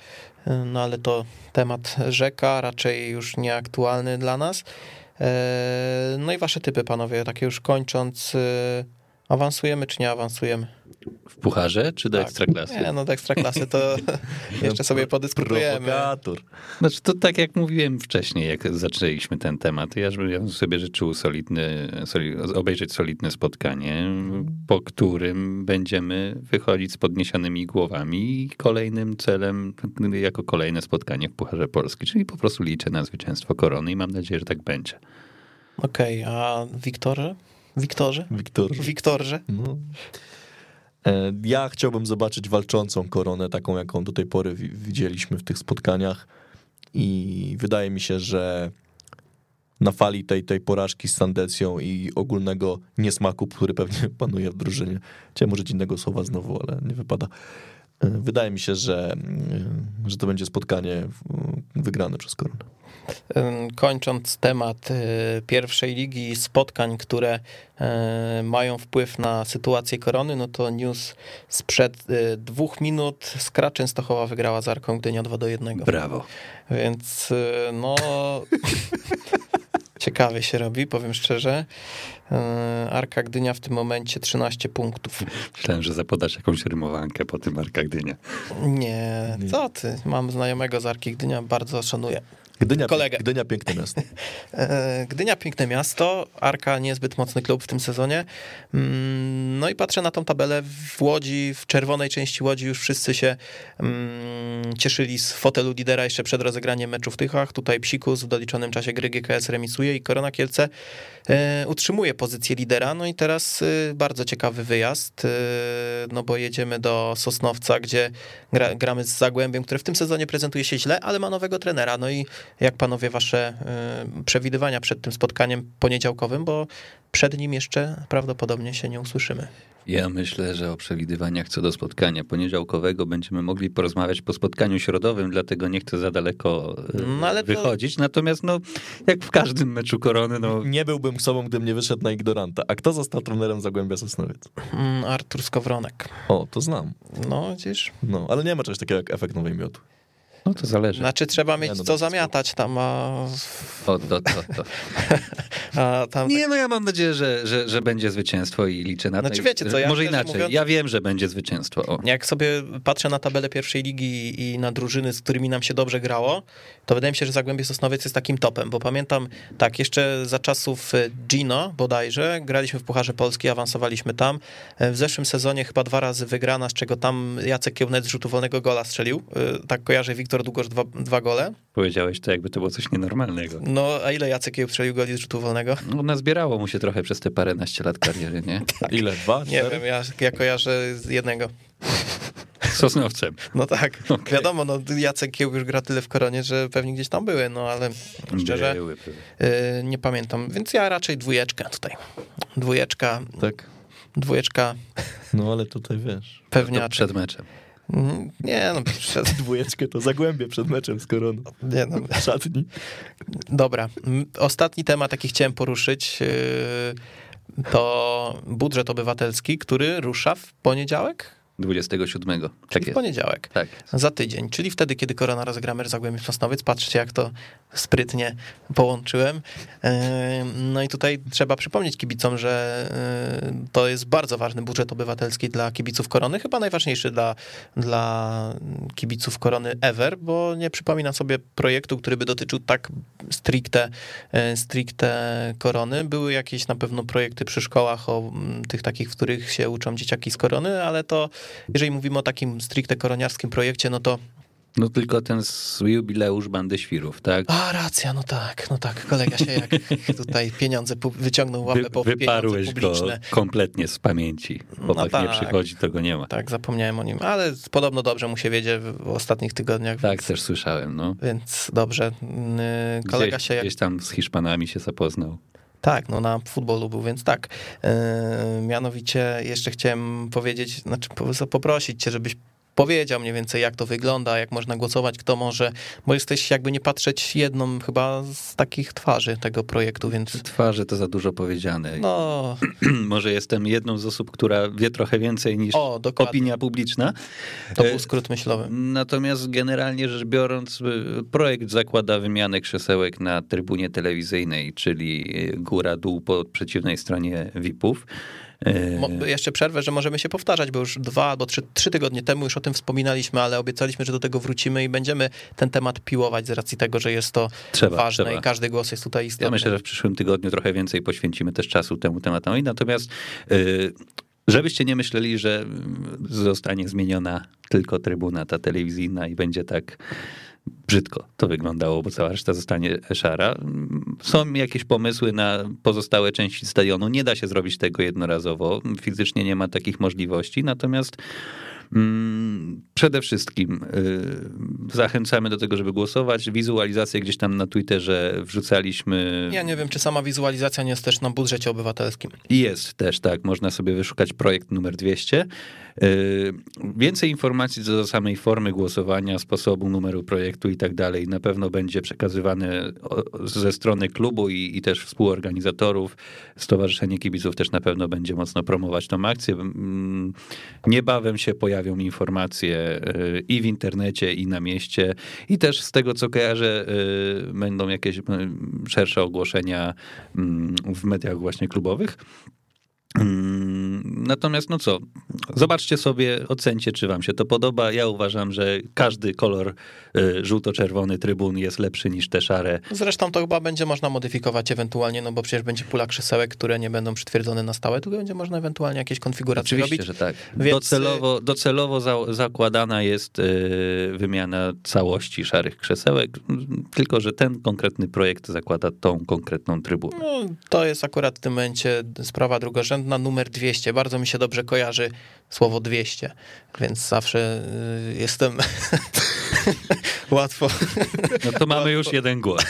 e, no ale to temat rzeka, raczej już nieaktualny dla nas. E, No i wasze typy, panowie, takie już kończąc, e, awansujemy czy nie awansujemy? Pucharze czy do Tak. ekstraklasy? Nie, no do ekstraklasy to jeszcze sobie podyskutujemy. Prowokator. Znaczy to tak jak mówiłem wcześniej, jak zaczęliśmy ten temat, ja bym sobie życzył solidny, soli, obejrzeć solidne spotkanie, po którym będziemy wychodzić z podniesionymi głowami i kolejnym celem, jako kolejne spotkanie w Pucharze Polski, czyli po prostu liczę na zwycięstwo Korony i mam nadzieję, że tak będzie. Okej, a Wiktorze? Wiktorze? Wiktor. Wiktorze? No. E, Ja chciałbym zobaczyć walczącą koronę, taką jaką do tej pory wi- widzieliśmy w tych spotkaniach. I wydaje mi się, że na fali tej, tej porażki z Sandecją i ogólnego niesmaku, który pewnie panuje w drużynie. Chciałem użyć innego słowa znowu, ale nie wypada. E, Wydaje mi się, że, mm, że to będzie spotkanie wygrane przez koronę. Kończąc temat y, pierwszej ligi spotkań, które y, mają wpływ na sytuację korony, no to news sprzed y, dwóch minut. Skra Częstochowa wygrała z Arką Gdynia 2 do 1. Brawo. Więc y, no ciekawie się robi, powiem szczerze. Arka Gdynia w tym momencie 13 punktów. Myślałem, że zapodasz jakąś rymowankę po tym Arka Gdynia. Nie, co ty? Mam znajomego z Arki Gdynia, bardzo szanuję. Gdynia, Kolegę. Gdynia piękne miasto. E, Gdynia piękne miasto, Arka niezbyt mocny klub w tym sezonie. Mm, No i patrzę na tą tabelę w Łodzi, w czerwonej części Łodzi już wszyscy się mm, cieszyli z fotelu lidera jeszcze przed rozegraniem meczu w Tychach. Tutaj Psikus w doliczonym czasie gry GKS remisuje i Korona Kielce utrzymuje pozycję lidera. No i teraz e, bardzo ciekawy wyjazd, e, no bo jedziemy do Sosnowca, gdzie gra, gramy z Zagłębiem, które w tym sezonie prezentuje się źle, ale ma nowego trenera. No i jak panowie wasze przewidywania przed tym spotkaniem poniedziałkowym, bo przed nim jeszcze prawdopodobnie się nie usłyszymy. Ja myślę, że o przewidywaniach co do spotkania poniedziałkowego będziemy mogli porozmawiać po spotkaniu środowym, dlatego nie chcę za daleko e, No, ale to- wychodzić. Natomiast no, jak w każdym meczu korony, no Nie byłbym sobą, gdybym nie wyszedł na ignoranta. A kto został trenerem Zagłębia Sosnowiec? Mm, Artur Skowronek. O, to znam. No, widzisz? No, ale nie ma czegoś takiego jak efekt nowej miotu. No to zależy. Znaczy trzeba mieć no co to zamiatać tam, a, O, to, to, to. a tam... Nie, no ja mam nadzieję, że, że, że będzie zwycięstwo i liczę na to. Znaczy wiecie co, ja Może inaczej, mówiąc- ja wiem, że będzie zwycięstwo. O. Jak sobie patrzę na tabelę pierwszej ligi i na drużyny, z którymi nam się dobrze grało, to wydaje mi się, że Zagłębie Sosnowiec jest takim topem, bo pamiętam, tak, jeszcze za czasów e, Gino bodajże, graliśmy w Pucharze Polski, awansowaliśmy tam. E, W zeszłym sezonie chyba dwa razy wygrana, z czego tam Jacek Kiełnet z rzutu wolnego gola strzelił. E, Tak kojarzę, Wiktor Długosz dwa, dwa gole. Powiedziałeś to, jakby to było coś nienormalnego. No, a ile Jacek Kieł strzelił goli z rzutu wolnego? No, nazbierało mu się trochę przez te paręnaście lat kariery, nie? Ile? Dwa? Nie cztery? wiem, ja, ja kojarzę z jednego. Sosnowcem. No tak, Okej. wiadomo, no Jacek Kieł już gra tyle w koronie, że pewnie gdzieś tam były, no ale szczerze Były, były. yy, nie pamiętam, więc ja raczej dwójeczkę tutaj. Dwójeczka, Tak. dwójeczka No ale tutaj wiesz. pewnie. Przed meczem. Mm, Nie no, przed, Dwójeczkę to zagłębie przed meczem z koroną. nie no. Szatni. Dobra, ostatni temat, jaki chciałem poruszyć, yy, to budżet obywatelski, który rusza w poniedziałek? 27. Czyli Tak w jest. poniedziałek. Tak. Za tydzień, czyli wtedy, kiedy Korona rozegra mecz Zagłębie Sosnowiec. Patrzcie, jak to sprytnie połączyłem. E, No i tutaj trzeba przypomnieć kibicom, że e, to jest bardzo ważny budżet obywatelski dla kibiców Korony, chyba najważniejszy dla, dla kibiców Korony ever, bo nie przypominam sobie projektu, który by dotyczył tak stricte, e, stricte Korony. Były jakieś na pewno projekty przy szkołach o tych takich, w których się uczą dzieciaki z Korony, ale to jeżeli mówimy o takim stricte koroniarskim projekcie, no to No tylko ten z jubileusz Bandy Świrów, tak? a racja, no tak, no tak, kolega się jak tutaj pieniądze wyciągnął łapę Wy, po wyparłeś go kompletnie z pamięci. Chłopak nie tak. przychodzi, to go nie ma. Tak, zapomniałem o nim, ale podobno dobrze mu się wiedzie w ostatnich tygodniach. Tak, więc, też słyszałem, no. Więc dobrze. Kolega Gdzieś, się jak gdzieś tam z Hiszpanami się zapoznał. Tak, no na futbolu był, więc tak. Yy, mianowicie jeszcze chciałem powiedzieć, znaczy po- poprosić cię, żebyś powiedział mniej więcej, jak to wygląda, jak można głosować, kto może, bo jesteś jakby nie patrzeć jedną chyba z takich twarzy tego projektu, więc Twarzy to za dużo powiedziane. no, Może jestem jedną z osób, która wie trochę więcej niż o, opinia publiczna. to E, był skrót myślowy. Natomiast generalnie rzecz biorąc, y, projekt zakłada wymianę krzesełek na trybunie telewizyjnej, czyli y, góra-dół po przeciwnej stronie VIP-ów. Mo- jeszcze przerwę, że możemy się powtarzać, bo już dwa albo trzy, trzy tygodnie temu już o tym wspominaliśmy, ale obiecaliśmy, że do tego wrócimy i będziemy ten temat piłować z racji tego, że jest to Trzeba, ważne trzeba. i każdy głos jest tutaj istotny. Ja myślę, że w przyszłym tygodniu trochę więcej poświęcimy też czasu temu tematowi. Natomiast y, żebyście nie myśleli, że zostanie zmieniona tylko trybuna ta telewizyjna i będzie tak brzydko to wyglądało, bo cała reszta zostanie szara. Są jakieś pomysły na pozostałe części stadionu. Nie da się zrobić tego jednorazowo. Fizycznie nie ma takich możliwości. Natomiast Mm, Przede wszystkim y, zachęcamy do tego, żeby głosować. Wizualizację gdzieś tam na Twitterze wrzucaliśmy. Ja nie wiem, czy sama wizualizacja nie jest też na budżecie obywatelskim. Jest też, tak. Można sobie wyszukać projekt numer 200. Y, Więcej informacji co do samej formy głosowania, sposobu, numeru projektu i tak dalej na pewno będzie przekazywane ze strony klubu i, i też współorganizatorów. Stowarzyszenie Kibiców też na pewno będzie mocno promować tą akcję. Mm, Niebawem się pojawią informacje y, i w internecie, i na mieście. I też z tego, co kojarzę, y, będą jakieś szersze ogłoszenia mm, w mediach właśnie klubowych. Mm, Natomiast no co, zobaczcie sobie, ocencie, czy wam się to podoba. Ja uważam, że każdy kolor y, żółto-czerwony trybun jest lepszy niż te szare. Zresztą to chyba będzie można modyfikować ewentualnie, no bo przecież będzie pula krzesełek, które nie będą przytwierdzone na stałe, tylko będzie można ewentualnie jakieś konfiguracje Oczywiście, robić. że tak. Więc- Docelowo, docelowo za, zakładana jest y, wymiana całości szarych krzesełek, tylko że ten konkretny projekt zakłada tą konkretną trybunę. No, to jest akurat w tym momencie sprawa drugorzędna, numer 200. Bardzo mi się dobrze kojarzy słowo 200, więc zawsze y, jestem łatwo, No to mamy już jeden głos.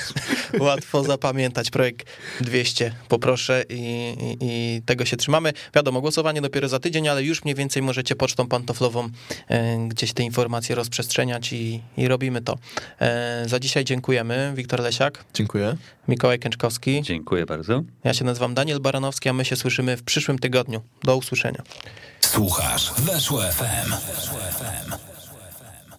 łatwo zapamiętać projekt 200. Poproszę i, i, i tego się trzymamy. Wiadomo, głosowanie dopiero za tydzień, ale już mniej więcej możecie pocztą pantoflową e, gdzieś te informacje rozprzestrzeniać i, i robimy to. E, za dzisiaj dziękujemy. Wiktor Lesiak, Dziękuję. Mikołaj Kęczkowski. Dziękuję bardzo. Ja się nazywam Daniel Baranowski, a my się słyszymy w przyszłym tygodniu. Do usłyszenia. Słuchasz Weszło FM. Weszło FM.